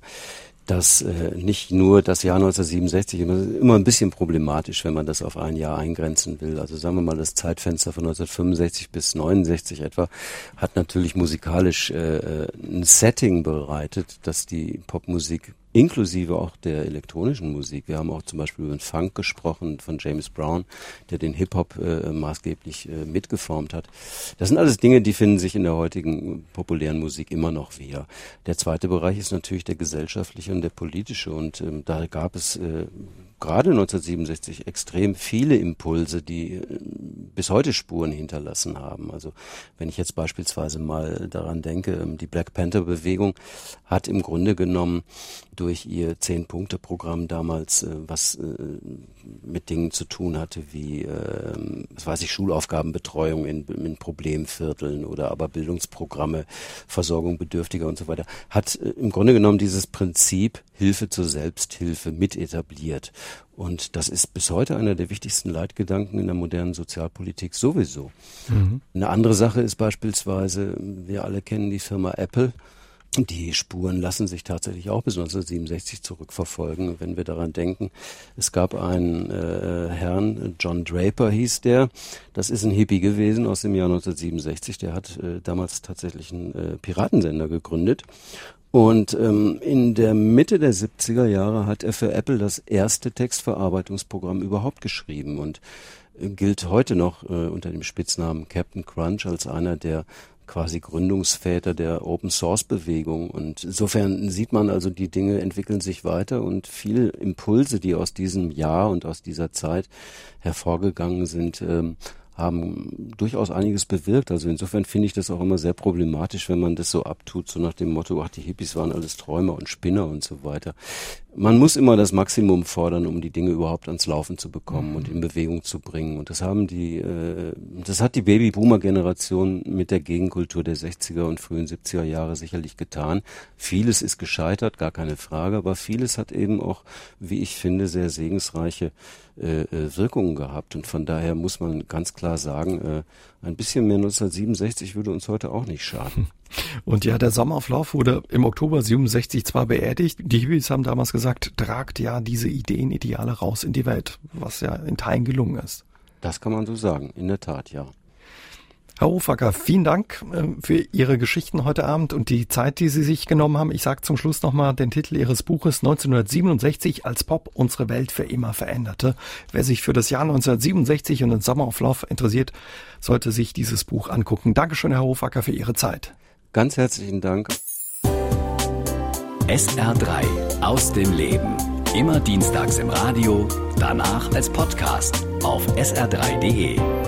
dass äh, nicht nur das Jahr 1967 immer, ein bisschen problematisch, wenn man das auf ein Jahr eingrenzen will. Also sagen wir mal, das Zeitfenster von 1965 bis 69 etwa hat natürlich musikalisch äh, äh, ein Setting bereitet, dass die Popmusik inklusive auch der elektronischen Musik. Wir haben auch zum Beispiel über den Funk gesprochen von James Brown, der den Hip-Hop äh, maßgeblich äh, mitgeformt hat. Das sind alles Dinge, die finden sich in der heutigen populären Musik immer noch wieder. Der zweite Bereich ist natürlich der gesellschaftliche und der politische und ähm, da gab es äh, gerade 1967 extrem viele Impulse, die äh, bis heute Spuren hinterlassen haben. Also wenn ich jetzt beispielsweise mal daran denke, ähm, die Black Panther Bewegung hat im Grunde genommen durch ihr Zehn-Punkte-Programm damals, äh, was äh, mit Dingen zu tun hatte wie, äh, was weiß ich, Schulaufgabenbetreuung in, in Problemvierteln oder aber Bildungsprogramme, Versorgung Bedürftiger und so weiter, hat äh, im Grunde genommen dieses Prinzip Hilfe zur Selbsthilfe mit etabliert. Und das ist bis heute einer der wichtigsten Leitgedanken in der modernen Sozialpolitik sowieso. Mhm. Eine andere Sache ist beispielsweise, wir alle kennen die Firma Apple. Die Spuren lassen sich tatsächlich auch bis 1967 zurückverfolgen. Wenn wir daran denken, es gab einen äh, Herrn, John Draper hieß der, das ist ein Hippie gewesen aus dem Jahr 1967, der hat äh, damals tatsächlich einen äh, Piratensender gegründet. Und ähm, in der Mitte der 70er Jahre hat er für Apple das erste Textverarbeitungsprogramm überhaupt geschrieben und äh, gilt heute noch äh, unter dem Spitznamen Captain Crunch als einer der quasi Gründungsväter der Open Source Bewegung. Und insofern sieht man also, die Dinge entwickeln sich weiter und viele Impulse, die aus diesem Jahr und aus dieser Zeit hervorgegangen sind, ähm, haben durchaus einiges bewirkt. Also insofern finde ich das auch immer sehr problematisch, wenn man das so abtut, so nach dem Motto, ach, die Hippies waren alles Träumer und Spinner und so weiter. Man muss immer das Maximum fordern, um die Dinge überhaupt ans Laufen zu bekommen mhm. und in Bewegung zu bringen. Und das haben die, äh, das hat die Babyboomer-Generation mit der Gegenkultur der 60er und frühen 70er Jahre sicherlich getan. Vieles ist gescheitert, gar keine Frage, aber vieles hat eben auch, wie ich finde, sehr segensreiche äh, äh Wirkungen gehabt. Und von daher muss man ganz klar sagen, äh, ein bisschen mehr 1967 würde uns heute auch nicht schaden. [LAUGHS] Und ja, der Sommerflauf wurde im Oktober 67 zwar beerdigt. Die Hippies haben damals gesagt, tragt ja diese Ideen, Ideale raus in die Welt, was ja in Teilen gelungen ist. Das kann man so sagen, in der Tat, ja. Herr Hofacker, vielen Dank äh, für Ihre Geschichten heute Abend und die Zeit, die Sie sich genommen haben. Ich sage zum Schluss nochmal den Titel Ihres Buches 1967 als Pop unsere Welt für immer veränderte. Wer sich für das Jahr 1967 und den Summer of Love interessiert, sollte sich dieses Buch angucken. Dankeschön, Herr Hofacker, für Ihre Zeit. Ganz herzlichen Dank. SR3 aus dem Leben. Immer dienstags im Radio, danach als Podcast auf sr3.de.